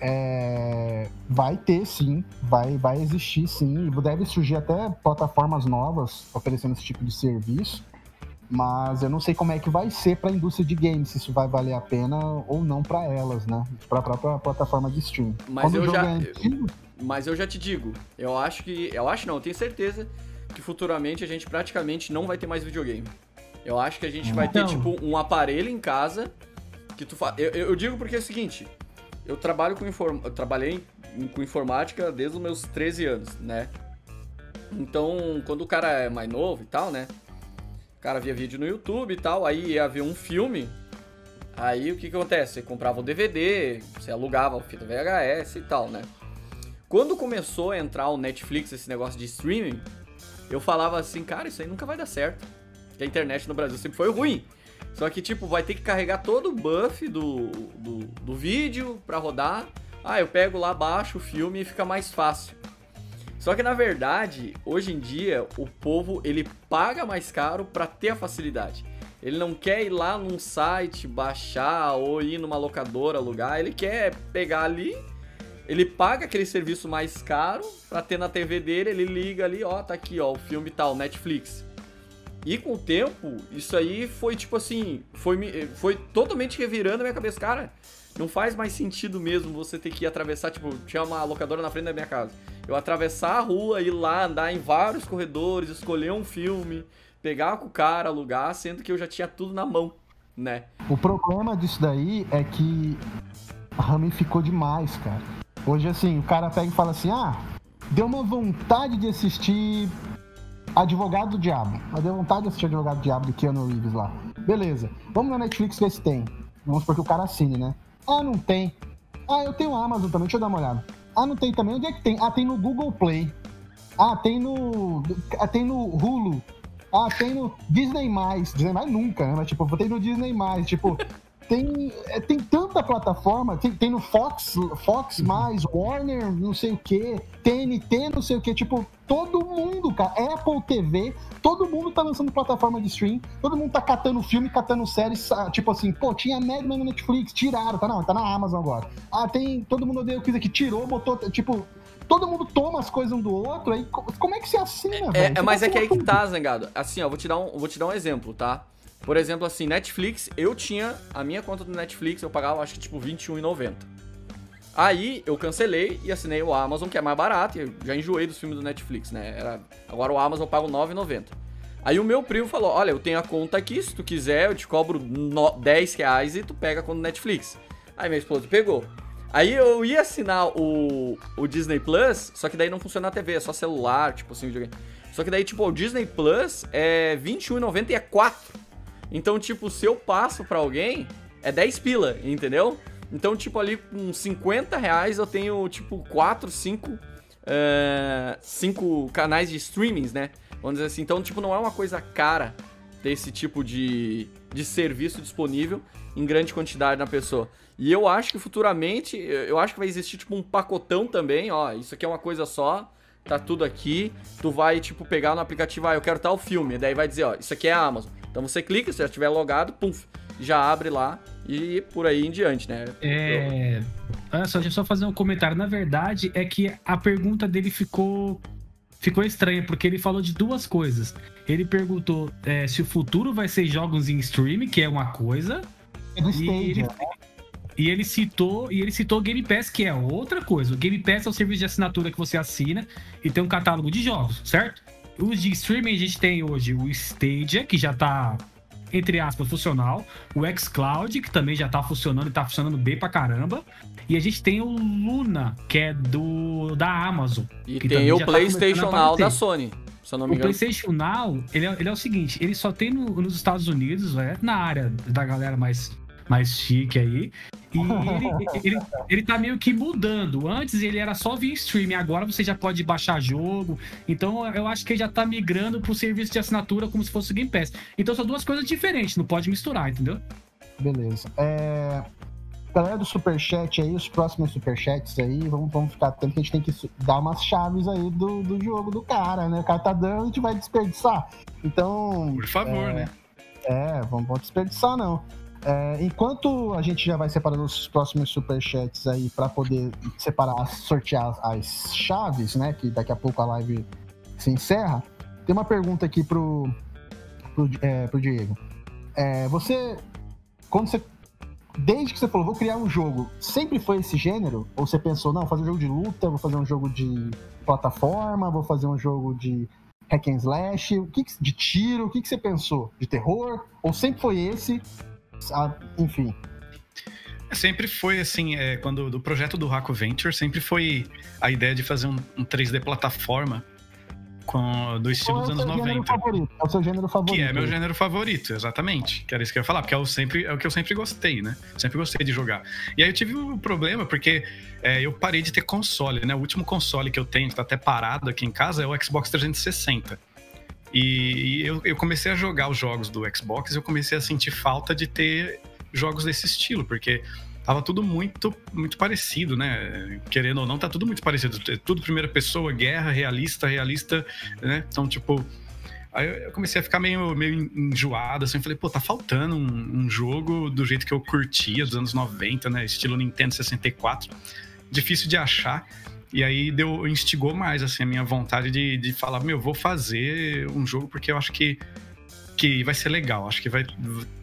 é, vai ter sim, vai, vai existir sim, e deve surgir até plataformas novas oferecendo esse tipo de serviço. Mas eu não sei como é que vai ser para a indústria de games, se isso vai valer a pena ou não para elas, né? Para a própria plataforma de stream. Mas Quando eu já, é antigo... mas eu já te digo, eu acho que, eu acho não, eu tenho certeza que futuramente a gente praticamente não vai ter mais videogame. Eu acho que a gente vai ter tipo um aparelho em casa que tu faz. Eu, eu, digo porque é o seguinte, eu trabalho com inform... eu trabalhei com informática desde os meus 13 anos, né? Então, quando o cara é mais novo e tal, né? cara via vídeo no YouTube e tal, aí ia ver um filme. Aí o que, que acontece? Você comprava o DVD, você alugava o fita VHS e tal, né? Quando começou a entrar o Netflix, esse negócio de streaming, eu falava assim, cara, isso aí nunca vai dar certo. Porque a internet no Brasil sempre foi ruim. Só que, tipo, vai ter que carregar todo o buff do, do, do vídeo pra rodar. Ah, eu pego lá, baixo o filme e fica mais fácil. Só que na verdade, hoje em dia, o povo ele paga mais caro para ter a facilidade. Ele não quer ir lá num site baixar ou ir numa locadora alugar, ele quer pegar ali, ele paga aquele serviço mais caro para ter na TV dele, ele liga ali, ó, tá aqui, ó, o filme tal, Netflix. E com o tempo, isso aí foi tipo assim, foi, foi totalmente revirando a minha cabeça, cara não faz mais sentido mesmo você ter que atravessar, tipo, tinha uma locadora na frente da minha casa. Eu atravessar a rua, ir lá, andar em vários corredores, escolher um filme, pegar com o cara, alugar, sendo que eu já tinha tudo na mão, né? O problema disso daí é que ramificou demais, cara. Hoje, assim, o cara pega e fala assim: ah, deu uma vontade de assistir Advogado do Diabo. Mas deu vontade de assistir Advogado do Diabo do Keanu Reeves lá. Beleza, vamos na Netflix ver se tem. Vamos porque o cara assine, né? Ah, não tem. Ah, eu tenho Amazon também, deixa eu dar uma olhada. Ah, não tem também. Onde é que tem? Ah, tem no Google Play. Ah, tem no. Ah, tem no Hulu. Ah, tem no Disney Disney nunca, né? Mas tipo, tem no Disney Tipo, tem, é, tem tanta plataforma, tem, tem no Fox, Fox mais, Warner, não sei o que, TNT, não sei o que, tipo, todo mundo, cara, Apple TV, todo mundo tá lançando plataforma de stream, todo mundo tá catando filme, catando séries, tipo assim, pô, tinha Mad Men no Netflix, tiraram, tá não, tá na Amazon agora. Ah, tem, todo mundo odeia o que tirou, botou, tipo, todo mundo toma as coisas um do outro, aí como é que você assina, é, velho? É, mas é que aí que tá, Zangado. Assim, ó, vou te dar um, vou te dar um exemplo, tá? Por exemplo, assim, Netflix, eu tinha a minha conta do Netflix, eu pagava acho que tipo R$21,90. Aí eu cancelei e assinei o Amazon, que é mais barato, e eu já enjoei dos filmes do Netflix, né? Era... Agora o Amazon eu pago R$9,90. Aí o meu primo falou: Olha, eu tenho a conta aqui, se tu quiser, eu te cobro no... 10 reais e tu pega a conta do Netflix. Aí minha esposa pegou. Aí eu ia assinar o, o Disney Plus, só que daí não funciona a TV, é só celular, tipo assim, videogame. Só que daí, tipo, o Disney Plus é R$21,90 e é 4. Então, tipo, se eu passo pra alguém, é 10 pila, entendeu? Então, tipo, ali com 50 reais eu tenho, tipo, 4, 5, 5 canais de streamings, né? Vamos dizer assim. Então, tipo, não é uma coisa cara ter esse tipo de, de serviço disponível em grande quantidade na pessoa. E eu acho que futuramente, eu acho que vai existir tipo um pacotão também, ó, isso aqui é uma coisa só, tá tudo aqui, tu vai tipo pegar no aplicativo, ah, eu quero tal filme, daí vai dizer, ó, isso aqui é a Amazon. Então você clica, se já estiver logado, pum, já abre lá e por aí em diante, né? É. Olha só, deixa eu só fazer um comentário. Na verdade, é que a pergunta dele ficou ficou estranha, porque ele falou de duas coisas. Ele perguntou é, se o futuro vai ser jogos em streaming, que é uma coisa. É do E ele, né? e ele citou e ele citou Game Pass, que é outra coisa. O Game Pass é o serviço de assinatura que você assina e tem um catálogo de jogos, certo? Os de streaming a gente tem hoje o Stadia, que já tá, entre aspas, funcional. O xCloud, que também já tá funcionando e tá funcionando bem pra caramba. E a gente tem o Luna, que é do da Amazon. E que tem o tá PlayStation a Now da. Sony, se eu não me O engano. PlayStation Now, ele é, ele é o seguinte, ele só tem no- nos Estados Unidos, é, na área da galera mais, mais chique aí. E ele, ele, ele tá meio que mudando. Antes ele era só via streaming, agora você já pode baixar jogo. Então eu acho que ele já tá migrando pro serviço de assinatura como se fosse o Game Pass. Então são duas coisas diferentes, não pode misturar, entendeu? Beleza. É... Galera do Superchat aí, os próximos Superchats aí, vamos, vamos ficar atento que a gente tem que dar umas chaves aí do, do jogo do cara, né? O cara tá dando, a gente vai desperdiçar. Então. Por favor, é, né? É, vamos, vamos desperdiçar não. É, enquanto a gente já vai separando os próximos superchats aí para poder separar, sortear as, chaves, né? Que daqui a pouco a live se encerra. Tem uma pergunta aqui pro, pro, é, pro Diego. É, você, quando você, desde que você falou, vou criar um jogo, sempre foi esse gênero? Ou você pensou, não, vou fazer um jogo de luta, vou fazer um jogo de plataforma, vou fazer um jogo de hack and slash, o que- de tiro, o que, que você pensou? De terror? Ou sempre foi esse? Ah, enfim. Sempre foi assim, é, quando do projeto do Raco Venture, sempre foi a ideia de fazer um, um 3D plataforma com, do estilo é dos anos seu gênero 90. favorito? É o seu gênero favorito. Que é meu gênero favorito, exatamente. Que era isso que eu ia falar, porque é o, sempre, é o que eu sempre gostei, né? Sempre gostei de jogar. E aí eu tive um problema, porque é, eu parei de ter console, né? O último console que eu tenho, que tá até parado aqui em casa, é o Xbox 360. E, e eu, eu comecei a jogar os jogos do Xbox e eu comecei a sentir falta de ter jogos desse estilo, porque tava tudo muito, muito parecido, né? Querendo ou não, tá tudo muito parecido. É Tudo primeira pessoa, guerra, realista, realista, né? Então, tipo, Aí eu comecei a ficar meio, meio enjoado, assim. Falei, pô, tá faltando um, um jogo do jeito que eu curtia, dos anos 90, né? Estilo Nintendo 64. Difícil de achar. E aí deu, instigou mais, assim, a minha vontade de, de falar, meu, vou fazer um jogo porque eu acho que, que vai ser legal. Acho que vai.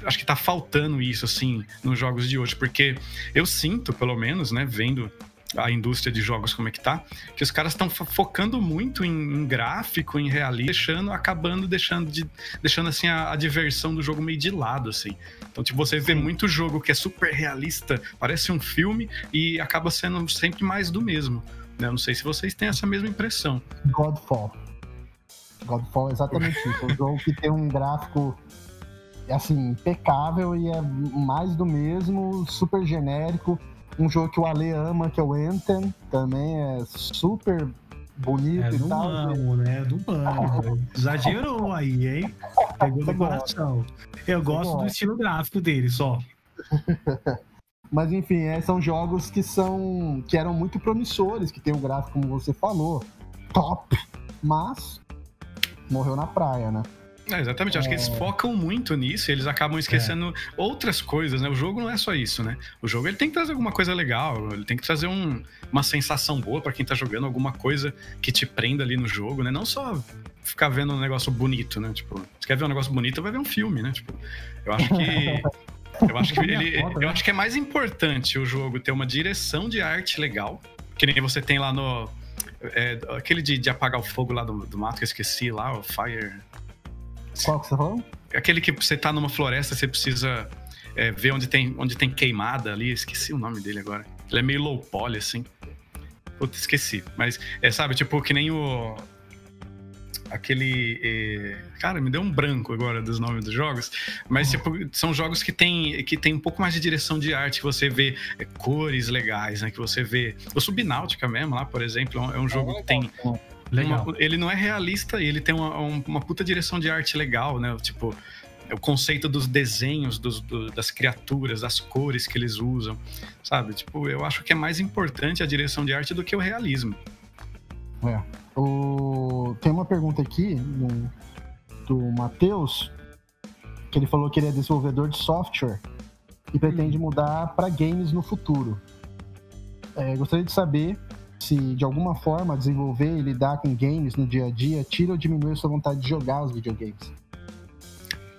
Acho que tá faltando isso, assim, nos jogos de hoje. Porque eu sinto, pelo menos, né, vendo a indústria de jogos como é que tá, que os caras estão focando muito em, em gráfico, em realismo, deixando, acabando deixando de, deixando assim a, a diversão do jogo meio de lado, assim. Então, tipo, você vê muito jogo que é super realista, parece um filme e acaba sendo sempre mais do mesmo. Né? Eu não sei se vocês têm essa mesma impressão. Godfall. Godfall é exatamente isso. É um jogo que tem um gráfico assim, impecável e é mais do mesmo, super genérico. Um jogo que o Ale ama, que é o Anthem, também é super bonito É e do tal. amo, né? Do amo. Exagerou aí, hein? Pegou no coração. Eu gosto do estilo gráfico dele só. Mas enfim, é, são jogos que são. que eram muito promissores, que tem o gráfico, como você falou, top, mas morreu na praia, né? É, exatamente, acho que eles focam muito nisso e eles acabam esquecendo outras coisas, né? O jogo não é só isso, né? O jogo ele tem que trazer alguma coisa legal, ele tem que trazer um- uma sensação boa pra quem tá jogando, alguma coisa que te prenda ali no jogo, né? Não só ficar vendo um negócio bonito, né? Tipo, você quer ver um negócio bonito, vai ver um filme, né? Tipo, eu acho que. Eu acho que ele, Foda, né? eu acho que é mais importante o jogo ter uma direção de arte legal, que nem você tem lá no. é, aquele de, de apagar o fogo lá do, do mato que eu esqueci lá, o Fire. Qual que você falou? Aquele que você tá numa floresta, você precisa é, ver onde tem, onde tem queimada ali. Esqueci o nome dele agora. Ele é meio low poly, assim. Puta, esqueci. Mas, é, sabe, tipo, que nem o. Aquele. é, Cara, me deu um branco agora dos nomes dos jogos. Mas, tipo, são jogos que tem, que tem um pouco mais de direção de arte, que você vê é, cores legais, né? Que você vê. O Subnáutica mesmo, lá, por exemplo, é um, é um jogo que tem Legal. uma- ele não é realista e ele tem uma, um- uma puta direção de arte legal, né? Tipo, o conceito dos desenhos dos, do, das criaturas, das cores que eles usam, sabe? Tipo, eu acho que é mais importante a direção de arte do que o realismo. É. O... Tem uma pergunta aqui do, do Matheus, que ele falou que ele é desenvolvedor de software e pretende hum. mudar para games no futuro. É, gostaria de saber se de alguma forma desenvolver e lidar com games no dia a dia tira ou diminui a sua vontade de jogar os videogames.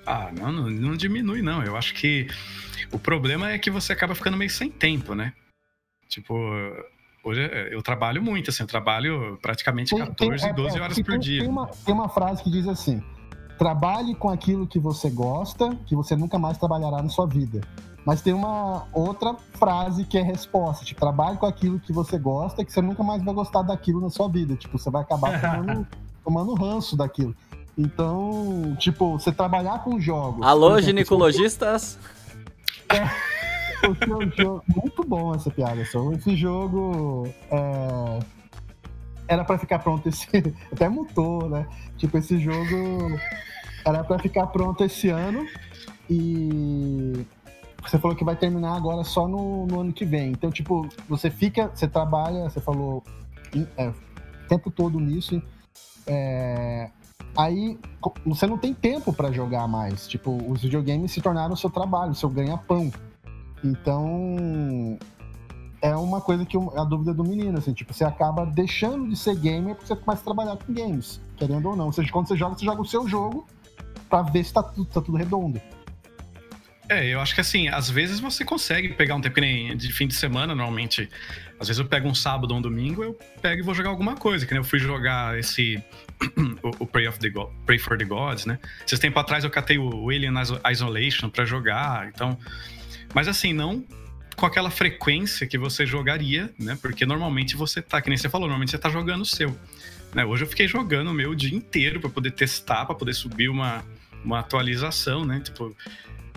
Ah, não, não, não diminui, não. Eu acho que o problema é que você acaba ficando meio sem tempo, né? Tipo, hoje eu trabalho muito, assim, eu trabalho praticamente 14, tem, 12 é, horas por dia. Tem uma, tem uma frase que diz assim: trabalhe com aquilo que você gosta, que você nunca mais trabalhará na sua vida. Mas tem uma outra frase que é resposta, tipo, trabalhe com aquilo que você gosta, que você nunca mais vai gostar daquilo na sua vida. Tipo, você vai acabar tomando, tomando ranço daquilo. Então, tipo, você trabalhar com jogos. Alô, exemplo, ginecologistas? É, jogo. Muito bom essa piada, só. Esse jogo. É, era para ficar pronto esse. Até mutou, né? Tipo, esse jogo era para ficar pronto esse ano. E você falou que vai terminar agora só no, no ano que vem. Então, tipo, você fica, você trabalha, você falou é, o tempo todo nisso. É, aí você não tem tempo para jogar mais. Tipo, os videogames se tornaram seu trabalho, seu ganha-pão. Então, é uma coisa que a dúvida do menino, assim, tipo, você acaba deixando de ser gamer porque você começa a trabalhar com games, querendo ou não. Ou seja, quando você joga, você joga o seu jogo para ver se tá tudo, tá tudo redondo. É, eu acho que assim, às vezes você consegue pegar um tempo nem de fim de semana, normalmente. Às vezes eu pego um sábado ou um domingo, eu pego e vou jogar alguma coisa. Que nem eu fui jogar esse. o, Pray, of the God, Pray for the Gods, né? Esses tempos atrás eu catei o Alien Isolation para jogar, então. Mas assim, não com aquela frequência que você jogaria, né? Porque normalmente você tá, que nem você falou, normalmente você tá jogando o seu. Né? Hoje eu fiquei jogando o meu dia inteiro para poder testar, para poder subir uma, uma atualização, né? Tipo,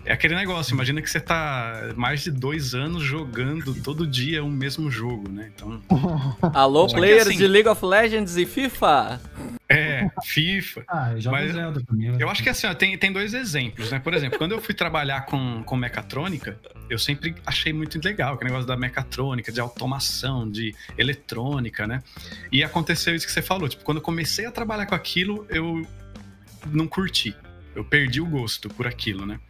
é aquele negócio, imagina que você tá mais de dois anos jogando todo dia o mesmo jogo, né? Então. Alô, players assim, de League of Legends e FIFA? É, FIFA. Ah, eu Mas Zelda também. Eu acho que assim, ó, tem, tem dois exemplos, né? Por exemplo, quando eu fui trabalhar com, com mecatrônica, eu sempre achei muito legal aquele negócio da mecatrônica, de automação, de eletrônica, né? E aconteceu isso que você falou, tipo, quando eu comecei a trabalhar com aquilo, eu não curti. Eu perdi o gosto por aquilo, né?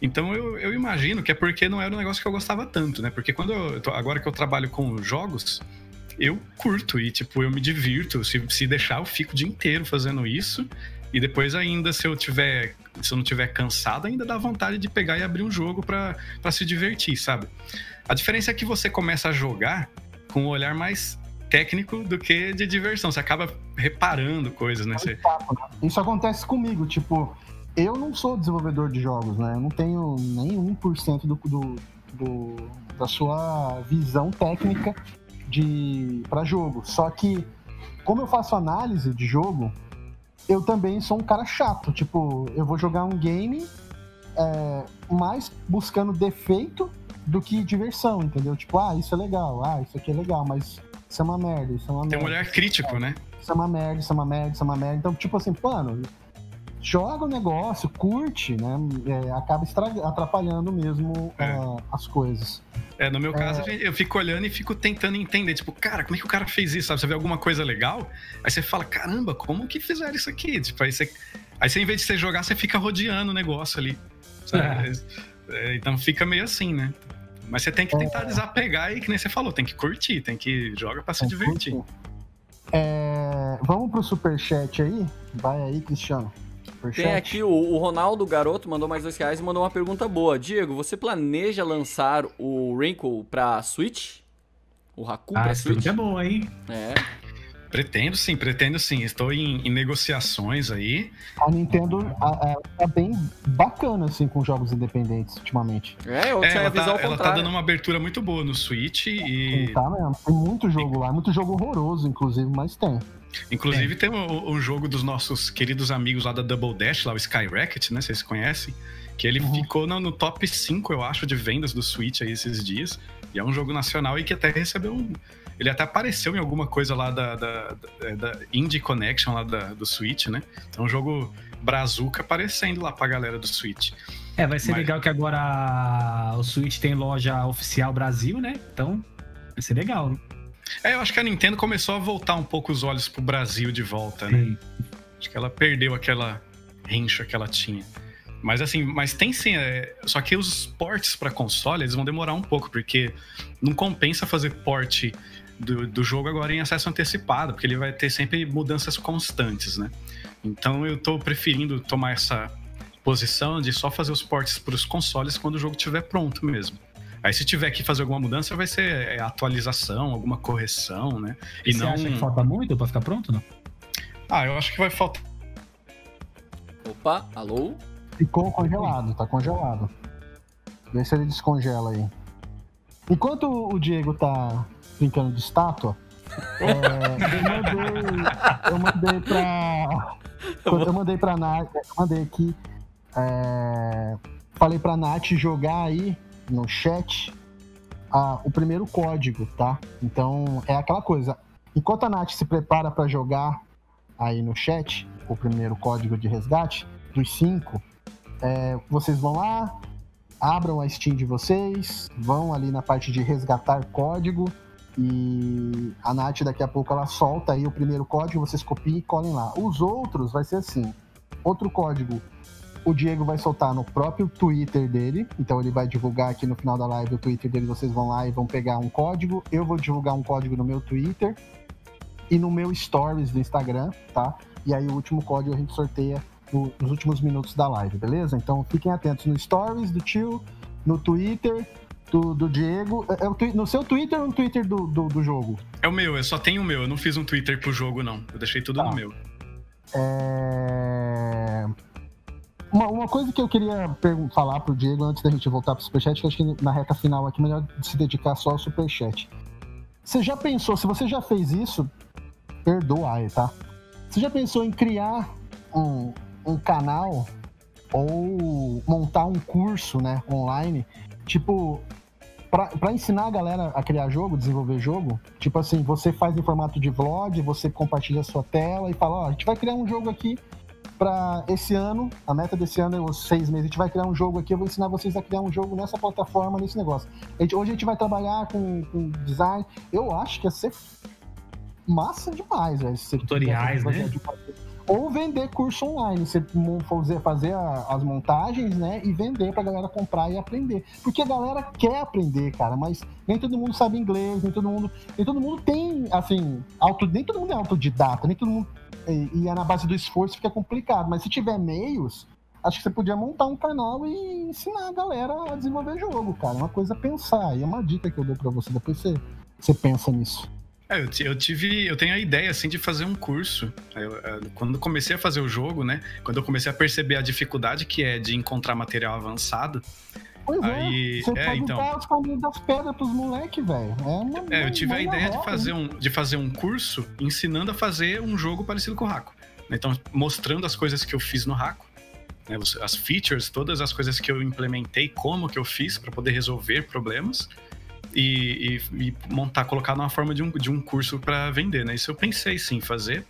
Então eu, eu imagino que é porque não era um negócio que eu gostava tanto, né? Porque quando eu, agora que eu trabalho com jogos, eu curto e, tipo, eu me divirto. Se, se deixar, eu fico o dia inteiro fazendo isso. E depois ainda, se eu tiver. Se eu não tiver cansado, ainda dá vontade de pegar e abrir um jogo para se divertir, sabe? A diferença é que você começa a jogar com um olhar mais técnico do que de diversão. Você acaba reparando coisas, né? Você... Isso acontece comigo, tipo, eu não sou desenvolvedor de jogos, né? Eu não tenho nem 1% do, do, do, da sua visão técnica de para jogo. Só que, como eu faço análise de jogo, eu também sou um cara chato. Tipo, eu vou jogar um game é, mais buscando defeito do que diversão, entendeu? Tipo, ah, isso é legal, ah, isso aqui é legal, mas isso é uma merda, isso é uma merda. Tem um olhar crítico, né? Isso é uma merda, isso é uma merda, isso é uma merda. Então, tipo assim, mano, joga o negócio, curte, né? É, acaba atrapalhando mesmo é. uh, as coisas. É, no meu é. caso, eu fico olhando e fico tentando entender, tipo, cara, como é que o cara fez isso, sabe? Você vê alguma coisa legal, aí você fala, caramba, como que fizeram isso aqui? Tipo, aí você, aí você em vez de você jogar, você fica rodeando o negócio ali, é. então fica meio assim, né? Mas você tem que tentar desapegar e, que nem você falou, tem que curtir, tem que jogar para se divertir. Vamos pro superchat aí? Vai aí, Cristiano. Tem aqui o, o, Ronaldo Garoto mandou mais dois reais e mandou uma pergunta boa. Diego, você planeja lançar o Wrinkle pra Switch? O Haku ah, pra Switch? é bom, hein? É. Pretendo sim, pretendo sim. Estou em, em negociações aí. A Nintendo tá bem bacana assim com jogos independentes ultimamente. É, eu é, ela, tá, ela tá dando uma abertura muito boa no Switch e. Sim, tá mesmo. Tem muito jogo lá, muito jogo horroroso, inclusive, mas tem. Inclusive, é. tem um, um, jogo dos nossos queridos amigos lá da Double Dash, lá o Sky Racket, né? Vocês conhecem? Que ele uhum. ficou no, no, top 5, eu acho, de vendas do Switch aí esses dias. E é um jogo nacional e que até recebeu um. Ele até apareceu em alguma coisa lá da, da, da, da Indie Connection lá da, do Switch, né? Então, é um jogo brazuca aparecendo lá pra galera do Switch. É, vai ser Mas... legal que agora o Switch tem loja oficial Brasil, né? Então, vai ser legal, né? É, eu acho que a Nintendo começou a voltar um pouco os olhos pro Brasil de volta, né? Sim. Acho que ela perdeu aquela rincha que ela tinha. Mas assim, mas tem sim. É... Só que os ports para console eles vão demorar um pouco, porque não compensa fazer port do, do jogo agora em acesso antecipado, porque ele vai ter sempre mudanças constantes, né? Então eu tô preferindo tomar essa posição de só fazer os ports para os consoles quando o jogo estiver pronto mesmo. Aí se tiver que fazer alguma mudança, vai ser é, atualização, alguma correção, né? E Você não... acha que falta muito para ficar pronto, não? Ah, eu acho que vai faltar. Opa, alô? Ficou congelado, tá congelado. Vê se ele descongela aí. Enquanto o Diego tá brincando de estátua, é, eu mandei. Eu mandei pra. Eu mandei pra Nath. Eu mandei aqui. É, falei pra Nath jogar aí no chat a, o primeiro código, tá? Então é aquela coisa. Enquanto a Nath se prepara para jogar aí no chat o primeiro código de resgate dos cinco, é, vocês vão lá, abram a Steam de vocês, vão ali na parte de resgatar código e a Nath daqui a pouco ela solta aí o primeiro código, vocês copiem e colhem lá. Os outros vai ser assim: outro código o Diego vai soltar no próprio Twitter dele, então ele vai divulgar aqui no final da live o Twitter dele, vocês vão lá e vão pegar um código. Eu vou divulgar um código no meu Twitter e no meu Stories do Instagram, tá? E aí o último código a gente sorteia nos últimos minutos da live, beleza? Então fiquem atentos no Stories do tio, no Twitter do, do Diego. É, é o, no seu Twitter ou no Twitter do, do, do, jogo? É o meu, eu só tenho o meu. Eu não fiz um Twitter pro jogo, não. Eu deixei tudo tá. no meu. É... Uma, uma coisa que eu queria falar pro Diego antes da gente voltar pro Superchat, que acho que na reta final aqui melhor se dedicar só ao Superchat. Você já pensou, se você já fez isso, perdoa aí, tá? Você já pensou em criar um, um canal ou montar um curso, né, online tipo, para ensinar a galera a criar jogo, desenvolver jogo, tipo assim, você faz em formato de vlog, você compartilha a sua tela e fala, ó, a gente vai criar um jogo aqui para esse ano, a meta desse ano é os seis meses, a gente vai criar um jogo aqui, eu vou ensinar vocês a criar um jogo nessa plataforma, nesse negócio. A gente, hoje a gente vai trabalhar com, com design, eu acho que ia ser massa demais, velho. Tutoriais, né? Ou vender curso online, você fazer, fazer as montagens, né, e vender pra galera comprar e aprender. Porque a galera quer aprender, cara, mas nem todo mundo sabe inglês, nem todo mundo, nem todo mundo tem, assim, auto, nem todo mundo é autodidata, nem todo mundo e, é na base do esforço fica complicado, mas se tiver meios, acho que você podia montar um canal e ensinar a galera a desenvolver jogo, cara. É uma coisa a pensar. E é uma dica que eu dou para você. Depois você, você pensa nisso. É, eu, eu, tive, eu tenho a ideia assim de fazer um curso. Eu, eu, quando comecei a fazer o jogo, né? Quando eu comecei a perceber a dificuldade que é de encontrar material avançado. Pois é, aí, é, você é, pode então. dar os caminhos das pedras pros moleques, velho. É, é, eu tive a ideia de fazer, um, de fazer um curso ensinando a fazer um jogo parecido com o Raco. Então, mostrando as coisas que eu fiz no Raco, né, as features, todas as coisas que eu implementei, como que eu fiz para poder resolver problemas e, e, e, montar, colocar numa forma de um, de um curso para vender, né? Isso eu pensei sim fazer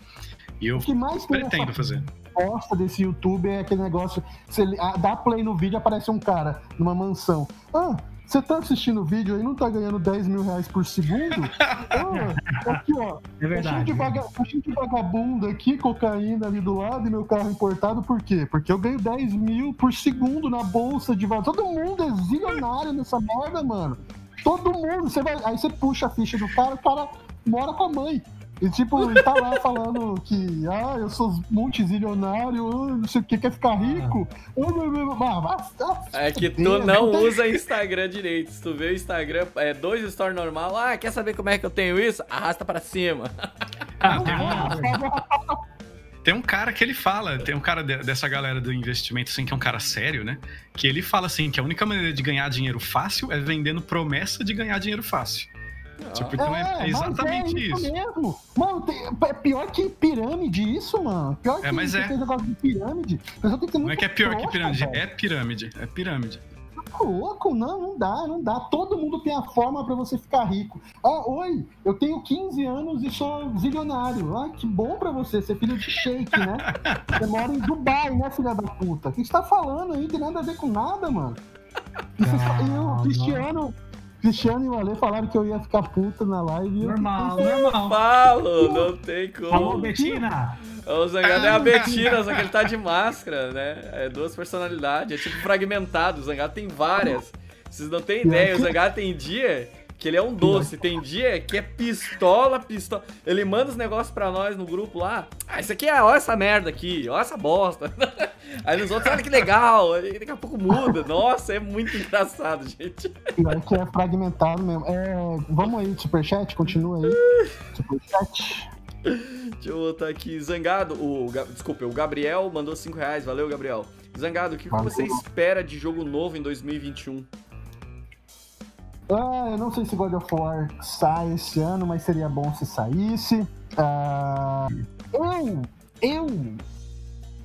e eu pretendo fazer. Gosta desse YouTube é aquele negócio, você dá play no vídeo aparece um cara numa mansão. Ah, você tá assistindo o vídeo aí não tá ganhando 10 mil reais por segundo? ah, aqui, ó. É verdade. de, vaga, de vagabundo aqui, cocaína ali do lado e meu carro importado, por quê? Porque eu ganho 10 mil por segundo na bolsa de vagabundo. Todo mundo é zilionário nessa merda, mano. Todo mundo. Você vai, aí você puxa a ficha do cara, o cara mora com a mãe. E tipo, ele tá lá falando que, ah, eu sou multizilionário, não sei o que, quer ficar rico. é que tu não usa Instagram direito. Se tu vê o Instagram, é dois stories normal, ah, quer saber como é que eu tenho isso? Arrasta pra cima. Ah, Tem um cara que ele fala, tem um cara dessa galera do investimento, assim, que é um cara sério, né? Que ele fala assim que a única maneira de ganhar dinheiro fácil é vendendo promessa de ganhar dinheiro fácil. Ah. Tipo, então é, é exatamente é isso. isso. Mesmo. Mano, tem, é pior que pirâmide isso, mano. Pior é, mas é. negócio de pirâmide. Não é que é pior que pirâmide, é pirâmide. É pirâmide. Tá louco? Não, não dá, não dá. Todo mundo tem a forma para você ficar rico. Ah, oi, eu tenho 15 anos e sou zilionário. Ah, que bom para você, ser filho de shake, né? Você mora em Dubai, né, filha da puta? O que você tá falando aí? Não tem nada a ver com nada, mano. E, você, e o Cristiano, Cristiano e o Ale falaram que eu ia ficar puta na live. Normal, normal. Falo, não tem como. Alô, Betina! O Zangado é a Betina, só que ele tá de máscara, né? É duas personalidades, é tipo fragmentado. O Zangado tem várias. Vocês não têm ideia, o Zangado tem dia que ele é um doce. Tem dia que é pistola, pistola. Ele manda os negócios pra nós no grupo lá. Ah, isso aqui é, ó essa merda aqui, ó essa bosta. Aí nos outros, olha que legal. Aí daqui a pouco muda. Nossa, é muito engraçado, gente. Pior que é fragmentado mesmo. É, vamos aí, superchat, continua aí. Superchat. Deixa eu botar aqui. Zangado, o. Desculpa, o Gabriel mandou 5 reais. Valeu, Gabriel. Zangado, o que, que Valeu. você espera de jogo novo em 2021? Ah, eu não sei se God of War sai esse ano, mas seria bom se saísse. Ah, eu, eu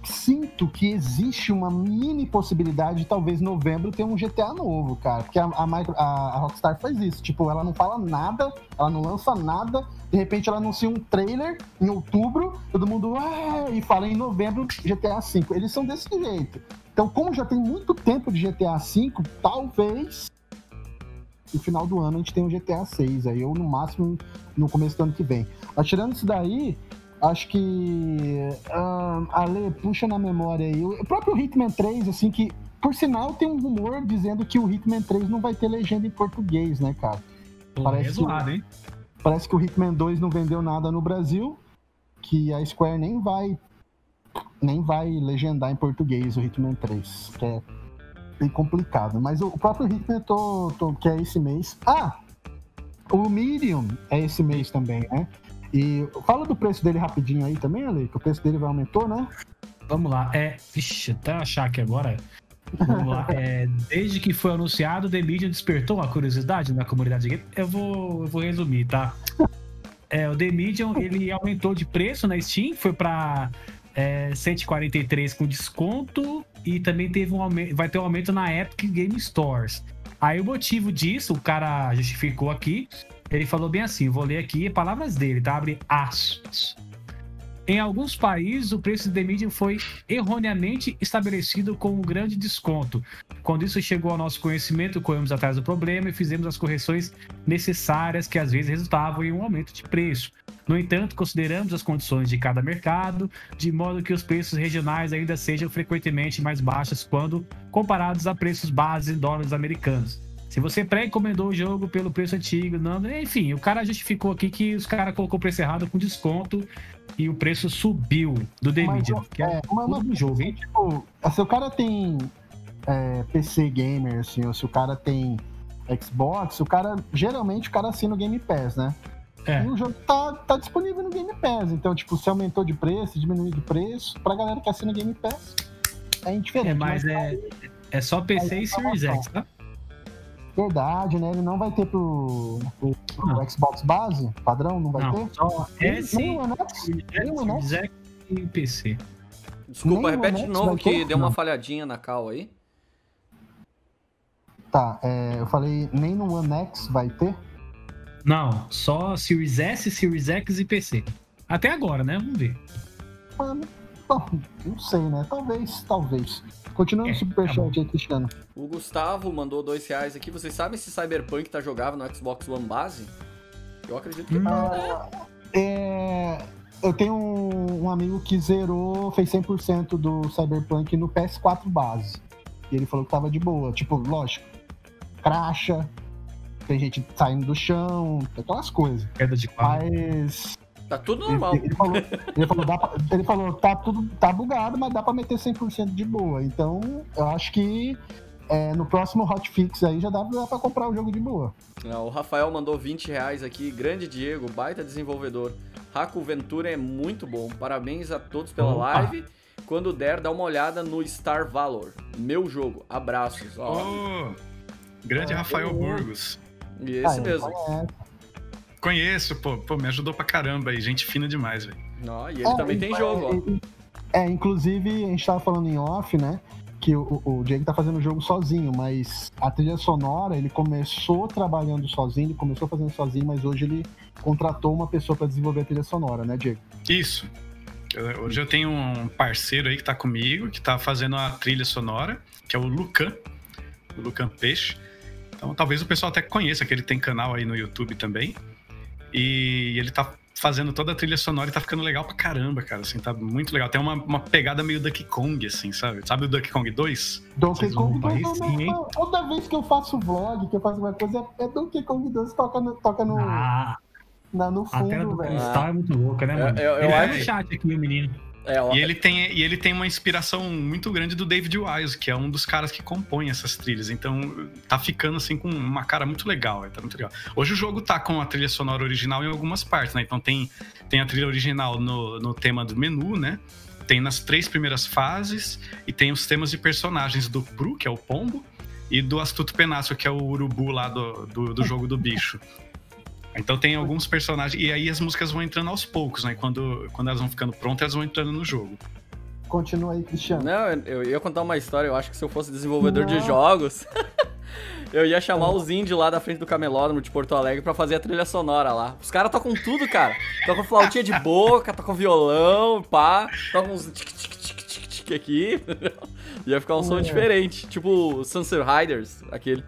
sinto que existe uma mini possibilidade de talvez novembro ter um GTA novo, cara. Porque a, a, Micro- a- a Rockstar faz isso. Tipo, ela não fala nada, ela não lança nada. De repente ela anuncia um trailer em outubro, todo mundo ah, e fala em novembro GTA V. Eles são desse jeito. Então, como já tem muito tempo de GTA V, talvez no final do ano a gente tem o GTA 6 aí, ou no máximo no começo do ano que vem. Mas tirando isso daí, acho que. ah, Ale, puxa na memória aí. O próprio Hitman 3, assim, que. Por sinal, tem um rumor dizendo que o Hitman 3 não vai ter legenda em português, né, cara? Pô, Parece é zoado, hein? Parece que o Hitman 2 não vendeu nada no Brasil, que a Square nem vai nem vai legendar em português o Hitman 3, que é bem complicado. Mas o próprio Hitman tô, tô- que é esse mês. Ah, o Medium é esse mês também, né? E fala do preço dele rapidinho aí também, Ale, que o preço dele vai aumentou, né? Vamos lá. É. Vixe, até achar aqui agora. Vamos lá. É, desde que foi anunciado, The Medium despertou a curiosidade na comunidade. Eu vou, eu vou resumir, tá? É, o The Medium ele aumentou de preço na Steam, foi para é, 143 com desconto e também teve um aumento, vai ter um aumento na Epic Game Stores. Aí o motivo disso, o cara justificou aqui. Ele falou bem assim, vou ler aqui palavras dele, tá? Abre aspas. Em alguns países, o preço The Medium foi erroneamente estabelecido com um grande desconto. Quando isso chegou ao nosso conhecimento, corremos atrás do problema e fizemos as correções necessárias que às vezes resultavam em um aumento de preço. No entanto, consideramos as condições de cada mercado, de modo que os preços regionais ainda sejam frequentemente mais baixos quando comparados a preços base em dólares americanos. Se você pré-encomendou o jogo pelo preço antigo, não, enfim, o cara justificou aqui que os caras colocou o preço errado com desconto e o preço subiu do The Mas, Medium, que é, é, mas- no jogo, hein? Tipo, se o cara tem é, PC gamer, assim, ou se o cara tem Xbox, o cara geralmente o cara assina o Game Pass, né? É. E o jogo tá, tá disponível no Game Pass. Então, tipo, se aumentou de preço, diminuiu de preço, pra galera que assina Game Pass, é indiferente. É, mas é, é só PC e Series X, tá? Verdade, né? Ele não vai ter pro, pro- pro. Xbox base, padrão, não vai Não, ter? só Nem- S, nem o One X? Nem o Series X? E PC. Desculpa, Nem repete de novo que ter? deu uma falhadinha na cal aí. Tá, é, eu falei, nem no One X vai ter? Não, só Series S, Series X e PC. Até agora, né? Vamos ver. Mano, bom, não sei, né? Talvez, talvez. Continuando É, o superchat tá aí, Cristiano. O Gustavo mandou dois reais aqui. Vocês sabem se Cyberpunk tá jogável no Xbox One base? Eu acredito que Hum. tá. É, eu tenho um, um amigo que zerou, fez 100% do Cyberpunk no PS4 base. E ele falou que tava de boa. Tipo, lógico, cracha, tem gente saindo do chão, aquelas coisas. Queda de quadro. Mas Tá tudo ele, normal. ele falou, ele, falou, dá pra- ele falou, tá tudo tá bugado, mas dá pra meter 100% de boa. Então, eu acho que é, no próximo hotfix aí já dá, dá pra comprar o jogo de boa. Ah, O Rafael mandou 20 reais aqui. Grande Diego, baita desenvolvedor. Raku Ventura é muito bom. Parabéns a todos pela Opa. live. Quando der, dá uma olhada no Star Valor. Meu jogo. Abraços. Ó, Ô, grande É, Rafael. Burgos. E esse Ah, mesmo. conhece. Conheço, pô, pô, me ajudou pra caramba aí, gente fina demais, velho. E ele É, também tem jogo, ó. É, é, inclusive, a gente tava falando em off, né? que o, o Diego tá fazendo o jogo sozinho, mas a trilha sonora, ele começou trabalhando sozinho, ele começou fazendo sozinho, mas hoje ele contratou uma pessoa para desenvolver a trilha sonora, né, Diego? Isso. Hoje eu tenho um parceiro aí que tá comigo, que tá fazendo a trilha sonora, que é o Lucan, o Lucan Peixe. Então talvez o pessoal até conheça, que ele tem canal aí no YouTube também. E ele tá fazendo toda a trilha sonora e tá ficando legal pra caramba, cara. Assim, tá muito legal. Tem uma, uma pegada meio Duck Kong, assim, sabe? Sabe o Duck Kong 2? Donkey Kong 2, não, toda vez que eu faço vlog, que eu faço uma coisa, é Donkey Kong 2 toca no, toca no, ah, na, no fundo, velho. A é muito louca, né, mano? Eu, eu, eu Ele tá no chat aqui, o menino. É, ó, e, ele tem, e ele tem uma inspiração muito grande do David Wise, que é um dos caras que compõe essas trilhas. Então tá ficando assim com uma cara muito legal. Tá muito legal. Hoje o jogo tá com a trilha sonora original em algumas partes, né? Então tem, tem a trilha original no, no tema do menu, né? Tem nas três primeiras fases, e tem os temas de personagens do Pru, que é o pombo, e do Astuto Penaço, que é o urubu lá do, do, do jogo do bicho. Então tem alguns personagens. E aí as músicas vão entrando aos poucos, né? Quando, quando elas vão ficando prontas, elas vão entrando no jogo. Continua aí, Cristiano. Não, eu ia contar uma história. Eu acho que se eu fosse desenvolvedor Não. de jogos, eu ia chamar os índios lá da frente do camelódromo de Porto Alegre para fazer a trilha sonora lá. Os caras tocam tudo, cara. Tocam flautinha de boca, tocam violão, pá. Tocam uns tic-tic-tic-tic aqui. ia ficar um som diferente. Tipo Sunset Riders, aquele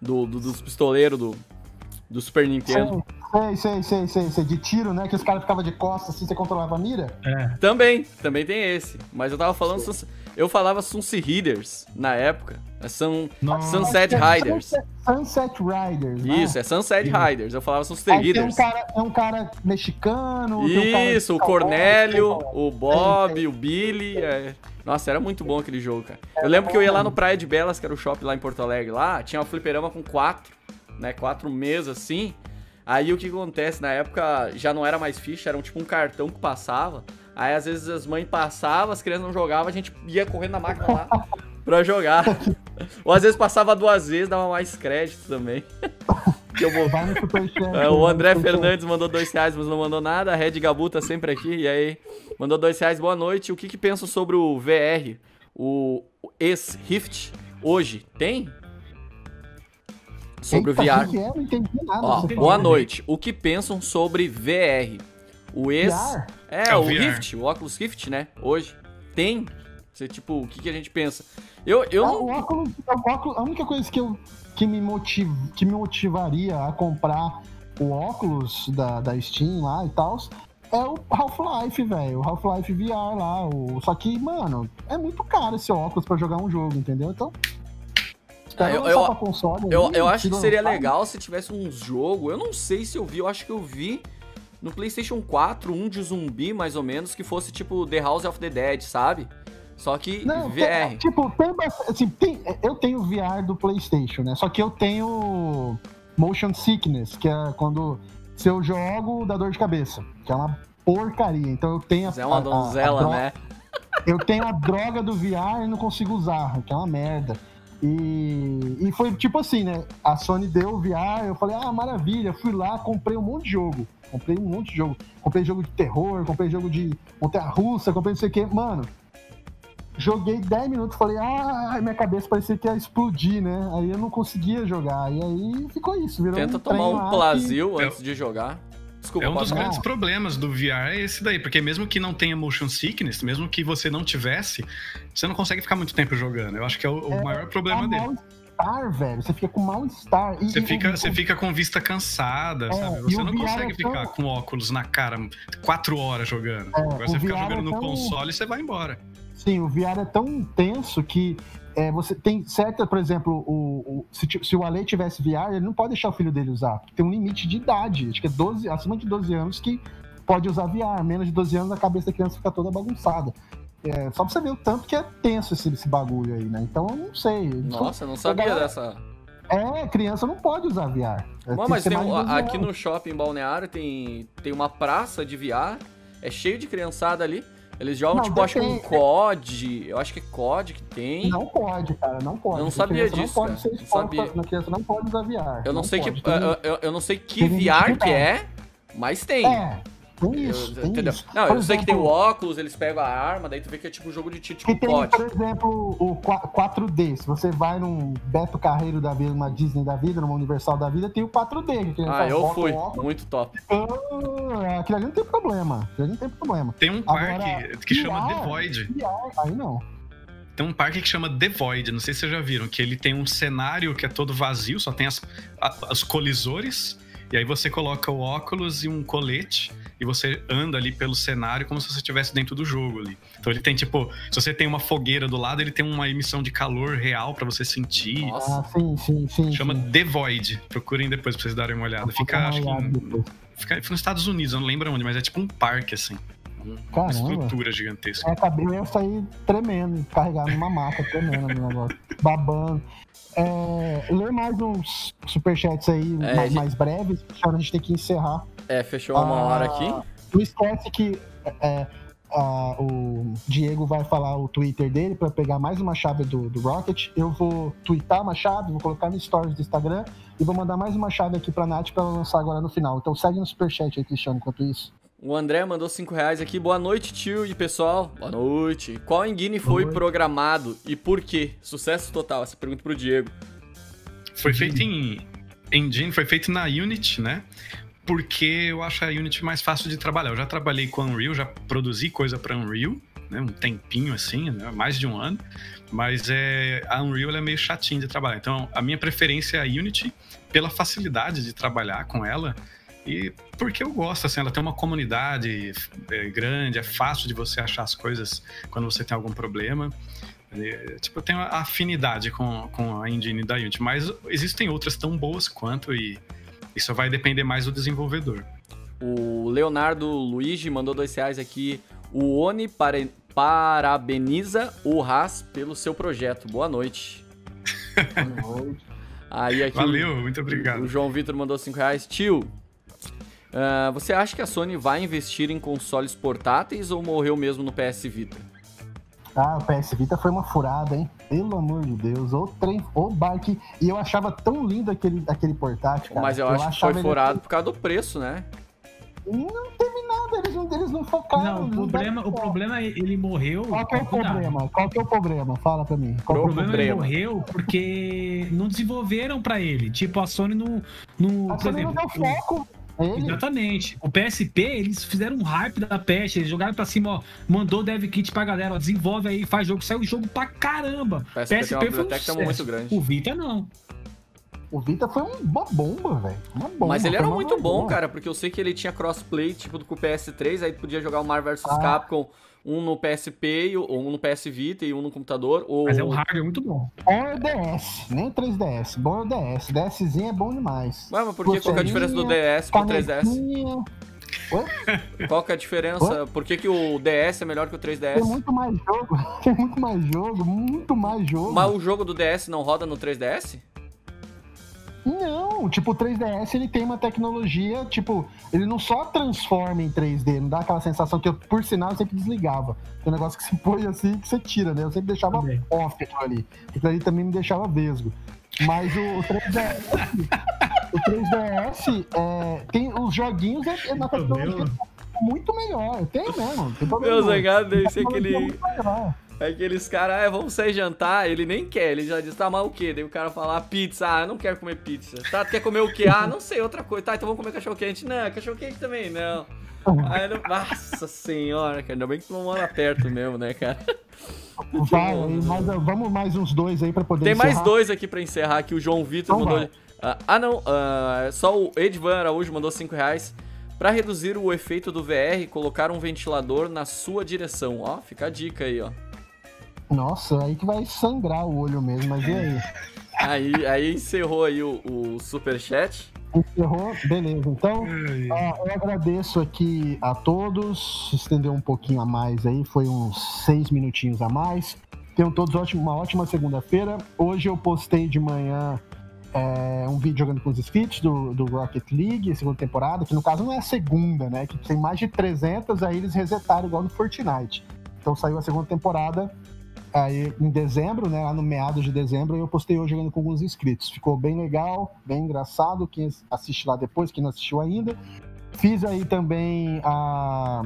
do, do dos pistoleiros do, do Super Nintendo. Sei, sei, sei, sei, sei. De tiro, né? Que os caras ficavam de costas assim, você controlava a mira? É. Também, também tem esse. Mas eu tava falando. Eu falava Sunset Riders na época. É Sun, Sunset Riders. Sunset, Sunset Riders. Né? Isso, é Sunset Riders. Eu falava Sunset Riders. Tem um, cara, é um cara mexicano. Isso, um cara o Cornélio, o Bob, o Billy. É. Nossa, era muito bom aquele jogo, cara. Eu lembro que eu ia lá no Praia de Belas, que era o shopping lá em Porto Alegre. Lá tinha uma fliperama com quatro, né? Quatro mesas assim. Aí o que acontece? Na época já não era mais ficha, era um, tipo um cartão que passava. Aí às vezes as mães passavam, as crianças não jogavam, a gente ia correndo na máquina lá pra jogar. Ou às vezes passava duas vezes, dava mais crédito também. vou... É, o André Fernandes mandou dois reais, mas não mandou nada. A Red Gabu tá sempre aqui. E aí, mandou dois reais, boa noite. O que, que pensam sobre o VR? O ex-Rift hoje? Tem? Sobre Eita, o VR. Que é? Não entendi nada. Ó, boa noite. O que pensam sobre VR? O ex. VR? É, é, o, o Rift, o Oculus Rift, né? Hoje. Tem. Você, tipo, o que, que a gente pensa? Eu, eu ah, não. O Oculus, o Oculus, a única coisa que, eu, que, me motiv, que me motivaria a comprar o óculos da, da Steam lá e tal é o Half-Life, velho. O Half-Life VR lá. O... Só que, mano, é muito caro esse óculos para jogar um jogo, entendeu? Então, ah, eu, eu, console, eu, eu acho que seria legal se tivesse um jogo. Eu não sei se eu vi, eu acho que eu vi no PlayStation 4 um de zumbi, mais ou menos, que fosse tipo The House of the Dead, sabe? Só que não, VR. Tem, tipo, tem, assim, tem, eu tenho VR do PlayStation, né? Só que eu tenho motion sickness, que é quando se eu jogo dá dor de cabeça, que é uma porcaria. Então eu tenho a, é uma donzela, a, a, né? Eu tenho a droga do VR e não consigo usar, que é uma merda. E, e foi tipo assim, né? A Sony deu o VR, eu falei, ah, maravilha, fui lá, comprei um monte de jogo. Comprei um monte de jogo. Comprei jogo de terror, comprei jogo de montanha russa, comprei não sei o quê. Mano, joguei 10 minutos, falei, ah, minha cabeça parecia que ia explodir, né? Aí eu não conseguia jogar. E aí ficou isso, virou Tenta um tomar um que... antes de jogar. Desculpa, é um dos grandes problemas do VR é esse daí, porque mesmo que não tenha motion sickness, mesmo que você não tivesse, você não consegue ficar muito tempo jogando. Eu acho que é o, é, maior problema é dele. Mal-estar, velho. Você fica com mal-estar. Você, fica, você fica com vista cansada, é, sabe? Você não consegue é ficar tão... com óculos na cara quatro horas jogando. É, Agora você fica jogando no tão... console e você vai embora. Sim, o VR é tão intenso que é, você tem certa, por exemplo, o, o se, se, o Ale tivesse VR, ele não pode deixar o filho dele usar, porque tem um limite de idade, acho que é 12, acima de 12 anos que pode usar VR, menos de 12 anos a cabeça da criança fica toda bagunçada. É, só pra você ver o tanto que é tenso esse, esse bagulho aí, né? Então eu não sei. Nossa, eu não sabia galera... dessa. É, criança não pode usar VR. É, Bom, mas tem um, aqui no shopping Balneário tem, tem uma praça de VR, é cheio de criançada ali. Eles jogam, não, tipo, acho que um COD. Eu acho que é COD que tem. Não pode, cara, não pode. Eu não sabia disso. Não pode ser não sabia. Na criança não pode usar VR. Eu não, não sei pode, que. Eu, eu, não sei que VR que é, mas tem. É. tem isso, Eu- tem entendeu? isso. Não, Por eu sei que tem o exemplo, óculos, eles pegam a arma, daí tu vê que é tipo um jogo de tiro, tipo Que tem, pote. por exemplo, o qua- 4D. Se você vai num Beto Carreiro da vida, numa Disney da vida, numa Universal da vida, tem o 4D. Que Ah, eu bota fui. óculos, Muito top. ah, Aquilo ali não tem problema. Aquilo ali não tem problema. Tem um parque Agora, que chama VR, The Void. VR, Aí não. Tem um parque que chama The Void, não sei se vocês já viram, que ele tem um cenário que é todo vazio, só tem as, a- os colisores, e aí você coloca o óculos e um colete, e você anda ali pelo cenário como se você estivesse dentro do jogo ali. Então ele tem, tipo, se você tem uma fogueira do lado, ele tem uma emissão de calor real pra você sentir. Nossa. Ah, sim, sim, sim. Chama sim. The Void. Procurem depois pra vocês darem uma olhada. Fica, acho que, fica nos Estados Unidos, eu não lembro onde, mas é tipo um parque, assim. Uma Caramba. estrutura gigantesca. É, acabei, eu sair tremendo, carregar numa maca, tremendo no negócio, babando. É, ler mais uns superchats aí É, mais, gente- mais breves, a gente tem que encerrar. É, fechou uma Ah, hora aqui. Não esquece que é, ah, o Diego vai falar o Twitter dele para pegar mais uma chave do, do Rocket. Eu vou twittar uma chave, vou colocar no stories do Instagram e vou mandar mais uma chave aqui pra Nath pra ela lançar agora no final. Então segue no superchat aí, Cristiano, enquanto isso. O André mandou 5 reais aqui. Boa noite, tio e pessoal. Boa noite. Qual engine foi noite. programado e por quê? Sucesso total. Essa pergunta pro Diego. Foi feito em Engine, foi feito na Unity, né? Porque eu acho a Unity mais fácil de trabalhar. Eu já trabalhei com Unreal, já produzi coisa para Unreal, né? Um tempinho assim, né? mais de um ano. Mas é, a Unreal ela é meio chatinha de trabalhar. Então, a minha preferência é a Unity pela facilidade de trabalhar com ela e porque eu gosto, assim, ela tem uma comunidade é, grande, é fácil de você achar as coisas quando você tem algum problema. É, Tipo, eu tenho afinidade com, com a engine da Unity, mas existem outras tão boas quanto e isso vai depender mais do desenvolvedor. O Leonardo Luigi mandou dois reais aqui. O Oni pare- parabeniza o Haas pelo seu projeto. Boa noite. Aí aqui o- Valeu, muito O obrigado. João Vitor mandou 5 reais. Tio, ah, você acha que a Sony vai investir em consoles portáteis ou morreu mesmo no PS Vita? Ah, o PS Vita foi uma furada, hein? Pelo amor de Deus. Ou trem, ou bike. E eu achava tão lindo aquele, aquele portátil, cara. Mas eu, acho que foi ele- furado por causa do preço, né? Não teve nada, eles não, eles não focaram. Não, o problema, o problema é ele morreu. Qual que é o problema? Qual que é o problema? Fala pra mim. Qual O é o problema ele Problema. morreu porque não desenvolveram pra ele. Tipo, a Sony não. não A por Sony não exemplo, deu foco. É Exatamente. O PSP, eles fizeram um hype da peste, eles jogaram pra cima, ó, mandou dev kit pra galera, ó, desenvolve aí, faz jogo, saiu jogo pra caramba. PSP foi um muito sucesso. grande. O Vita não. o Vita foi uma bomba, velho. Uma bomba. Mas ele era muito bom, cara, porque eu sei que ele tinha crossplay, tipo, com o PS3, aí tu podia jogar o Marvel vs Ah. Capcom, um no PSP, e o- um no PS Vita e um no computador. Ou... Mas é um hardware muito bom. Bom é o DS, nem o 3DS. Bom é o DS. DSzinho é bom demais. Ué, mas por que, qual que é a diferença do DS pro 3DS? Canequinha. Qual que é a diferença? Por que, que o DS é melhor que o Tem 3DS? muito mais jogo. Tem muito mais jogo. Muito mais jogo. Mas o jogo do DS não roda no 3DS? Não, tipo, o 3DS ele tem uma tecnologia, tipo, ele não só transforma em 3D, não dá aquela sensação que eu, por sinal, eu sempre desligava. Tem um negócio que se põe assim que você tira, né? Eu sempre deixava Também. off aquilo ali. Aquilo ali também me deixava vesgo. Mas o, o 3DS. o 3DS é, tem os joguinhos é, é na tecnologia muito melhor. Tem mesmo. Tem Meu Tem ser tecnologia aquele. Melhor. Aqueles caras, ah, vamos sair jantar, ele nem quer, ele já diz, tá, mas o quê? Daí o cara fala, ah, pizza, ah, eu não quero comer pizza. Tá, tu quer comer o quê? Ah, não sei, outra coisa. Tá, então vamos comer cachorro quente. Não, cachorro quente também, não. Aí, não... Nossa senhora, cara, ainda bem que tu não mora perto mesmo, né, cara? Vai, mas, vamos mais uns dois aí pra poder Tem mais encerrar. dois aqui pra encerrar aqui. O João Vitor Então mandou. vai. Ah, ah, não. ah, só o Edvan Araújo mandou 5 reais. Pra reduzir o efeito do VR, colocar um ventilador na sua direção. Ó, fica a dica aí, ó. Nossa, aí que vai sangrar o olho mesmo, mas e aí? Aí, aí encerrou aí o, o superchat. Encerrou? Beleza. Então, ó, eu agradeço aqui a todos. Estendeu um pouquinho a mais aí, foi uns seis minutinhos a mais. Tenham todos ótimo- uma ótima segunda-feira. Hoje eu postei de manhã é, um vídeo jogando com os Spits do, do Rocket League, segunda temporada, que no caso não é a segunda, né? Que tem mais de 300, aí eles resetaram igual no Fortnite. Então saiu a segunda temporada aí em dezembro, né? Lá no meados de dezembro, eu postei hoje jogando com alguns inscritos. Ficou bem legal, bem engraçado. Quem assiste lá depois, quem não assistiu ainda. Fiz aí também a,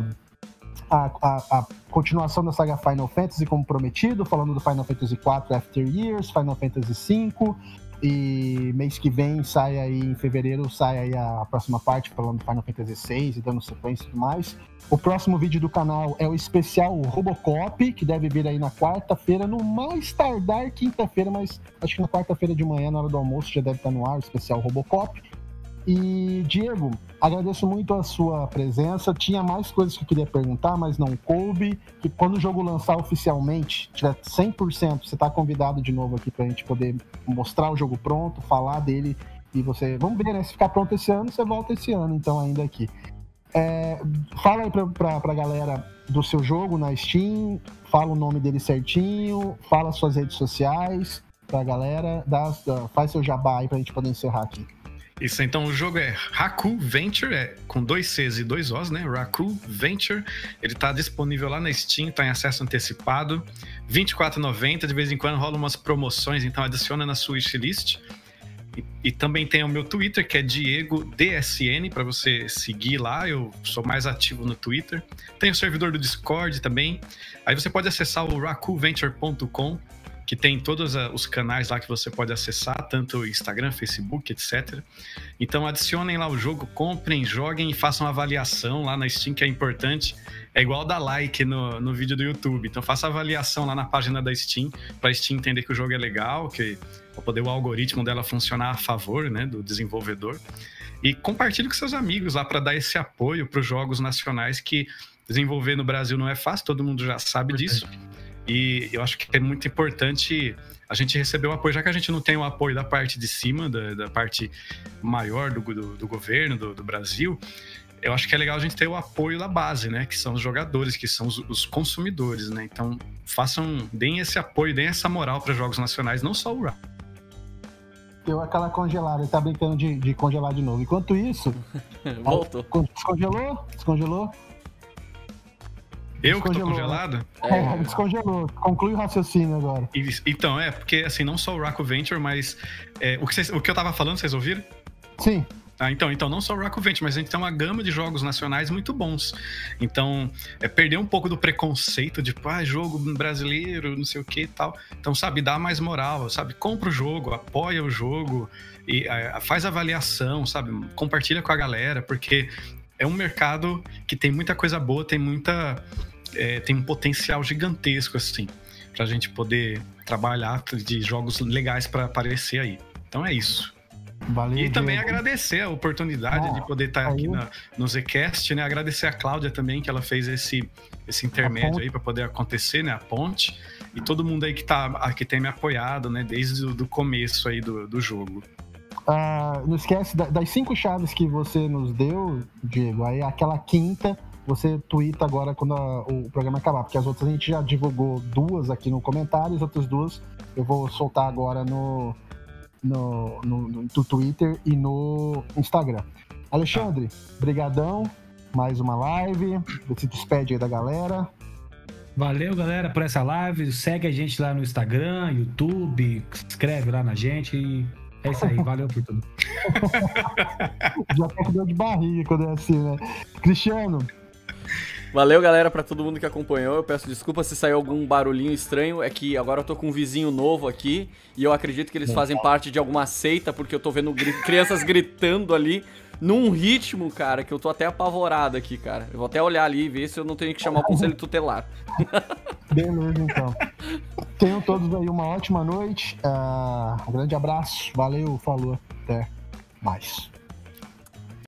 a, a, a, continuação da saga Final Fantasy como prometido, falando do Final Fantasy IV After Years, Final Fantasy V. E mês que vem sai aí, em fevereiro, sai aí a próxima parte falando do Final Fantasy VI e dando sequência e tudo mais. O próximo vídeo do canal é o especial Robocop, que deve vir aí na quarta-feira, no mais tardar quinta-feira, mas acho que na quarta-feira de manhã, na hora do almoço, já deve estar no ar o especial Robocop. E, Diego, agradeço muito a sua presença. Tinha mais coisas que eu queria perguntar, mas não coube. Que quando o jogo lançar oficialmente, tiver 100%, você está convidado de novo aqui para a gente poder mostrar o jogo pronto, falar dele. E você, vamos ver, né? Se ficar pronto esse ano, você volta esse ano, então, ainda aqui. É, fala aí pra, pra, galera do seu jogo na Steam, fala o nome dele certinho, fala suas redes sociais pra galera, dá, faz seu jabá aí pra gente poder encerrar aqui. Isso, então o jogo é Raku Venture, é com dois Cs e dois Os, né? Raku Venture. Ele tá disponível lá na Steam, tá em acesso antecipado. R$24,90. De vez em quando rola umas promoções, então adiciona na sua wishlist. E, e, também tem o meu Twitter, que é Diego DSN, para você seguir lá. Eu sou mais ativo no Twitter. Tem o servidor do Discord também. Aí você pode acessar o rakuventure.com que tem todos os canais lá que você pode acessar, tanto Instagram, Facebook, etc. Então adicionem lá o jogo, comprem, joguem e façam avaliação lá na Steam, que é importante. É igual dar like no, no vídeo do YouTube. Então faça avaliação lá na página da Steam, para a Steam entender que o jogo é legal, que para poder o algoritmo dela funcionar a favor né, do desenvolvedor. E compartilhe com seus amigos lá para dar esse apoio para os jogos nacionais que desenvolver no Brasil não é fácil, todo mundo já sabe disso. E eu acho que é muito importante a gente receber o apoio, já que a gente não tem o apoio da parte de cima, da, da parte maior do, do, do governo, do, do, Brasil. Eu acho que é legal a gente ter o apoio da base, né? Que são os jogadores, que são os, os consumidores, né? Então, façam, deem esse apoio, deem essa moral para jogos nacionais, não só o RAP. Deu aquela congelada, ele tá brincando de, de congelar de novo. Enquanto isso. Voltou. Descongelou? Descongelou? Eu que tô congelado? É, é, descongelou. Conclui o raciocínio agora. Então, é, porque assim, não só o Raku Venture, mas é, o, que vocês, o que eu tava falando, vocês ouviram? Sim. Ah, então, então, não só o Raku Venture, mas a gente tem uma gama de jogos nacionais muito bons. Então, é perder um pouco do preconceito de, ah, jogo brasileiro, não sei o que e tal. Então, sabe, dá mais moral, sabe? Compra o jogo, apoia o jogo, e é, faz avaliação, sabe? Compartilha com a galera, porque é um mercado que tem muita coisa boa, tem muita é, tem um potencial gigantesco, assim, pra gente poder trabalhar de jogos legais para aparecer aí. Então é isso. Valeu, e também Diego. agradecer a oportunidade ah, de poder estar aqui na, no Zcast, né? Agradecer a Cláudia também, que ela fez esse, esse intermédio aí para poder acontecer, né? A ponte. E todo mundo aí que, tá, que tem me apoiado, né? Desde o começo aí do, do jogo. Ah, não esquece das cinco chaves que você nos deu, Diego. Aí aquela quinta você twitta agora quando a, o programa acabar, porque as outras a gente já divulgou duas aqui no comentário, as outras duas eu vou soltar agora no, no, no, no Twitter e no Instagram. Alexandre, brigadão, mais uma live, se despede aí da galera. Valeu, galera, por essa live. Segue a gente lá no Instagram, YouTube, escreve lá na gente e é isso aí. Valeu por tudo. Já até deu de barriga quando é assim, né? Cristiano, Valeu, galera, para todo mundo que acompanhou. Eu peço desculpa se saiu algum barulhinho estranho. É que agora eu tô com um vizinho novo aqui e eu acredito que eles fazem parte de alguma seita, porque eu tô vendo crianças gritando ali num ritmo, cara, que eu tô até apavorado aqui, cara. Eu vou até olhar ali e ver se eu não tenho que chamar o conselho tutelar. Beleza, então. Tenham todos aí uma ótima noite. Uh, um grande abraço. Valeu, falou. Até mais.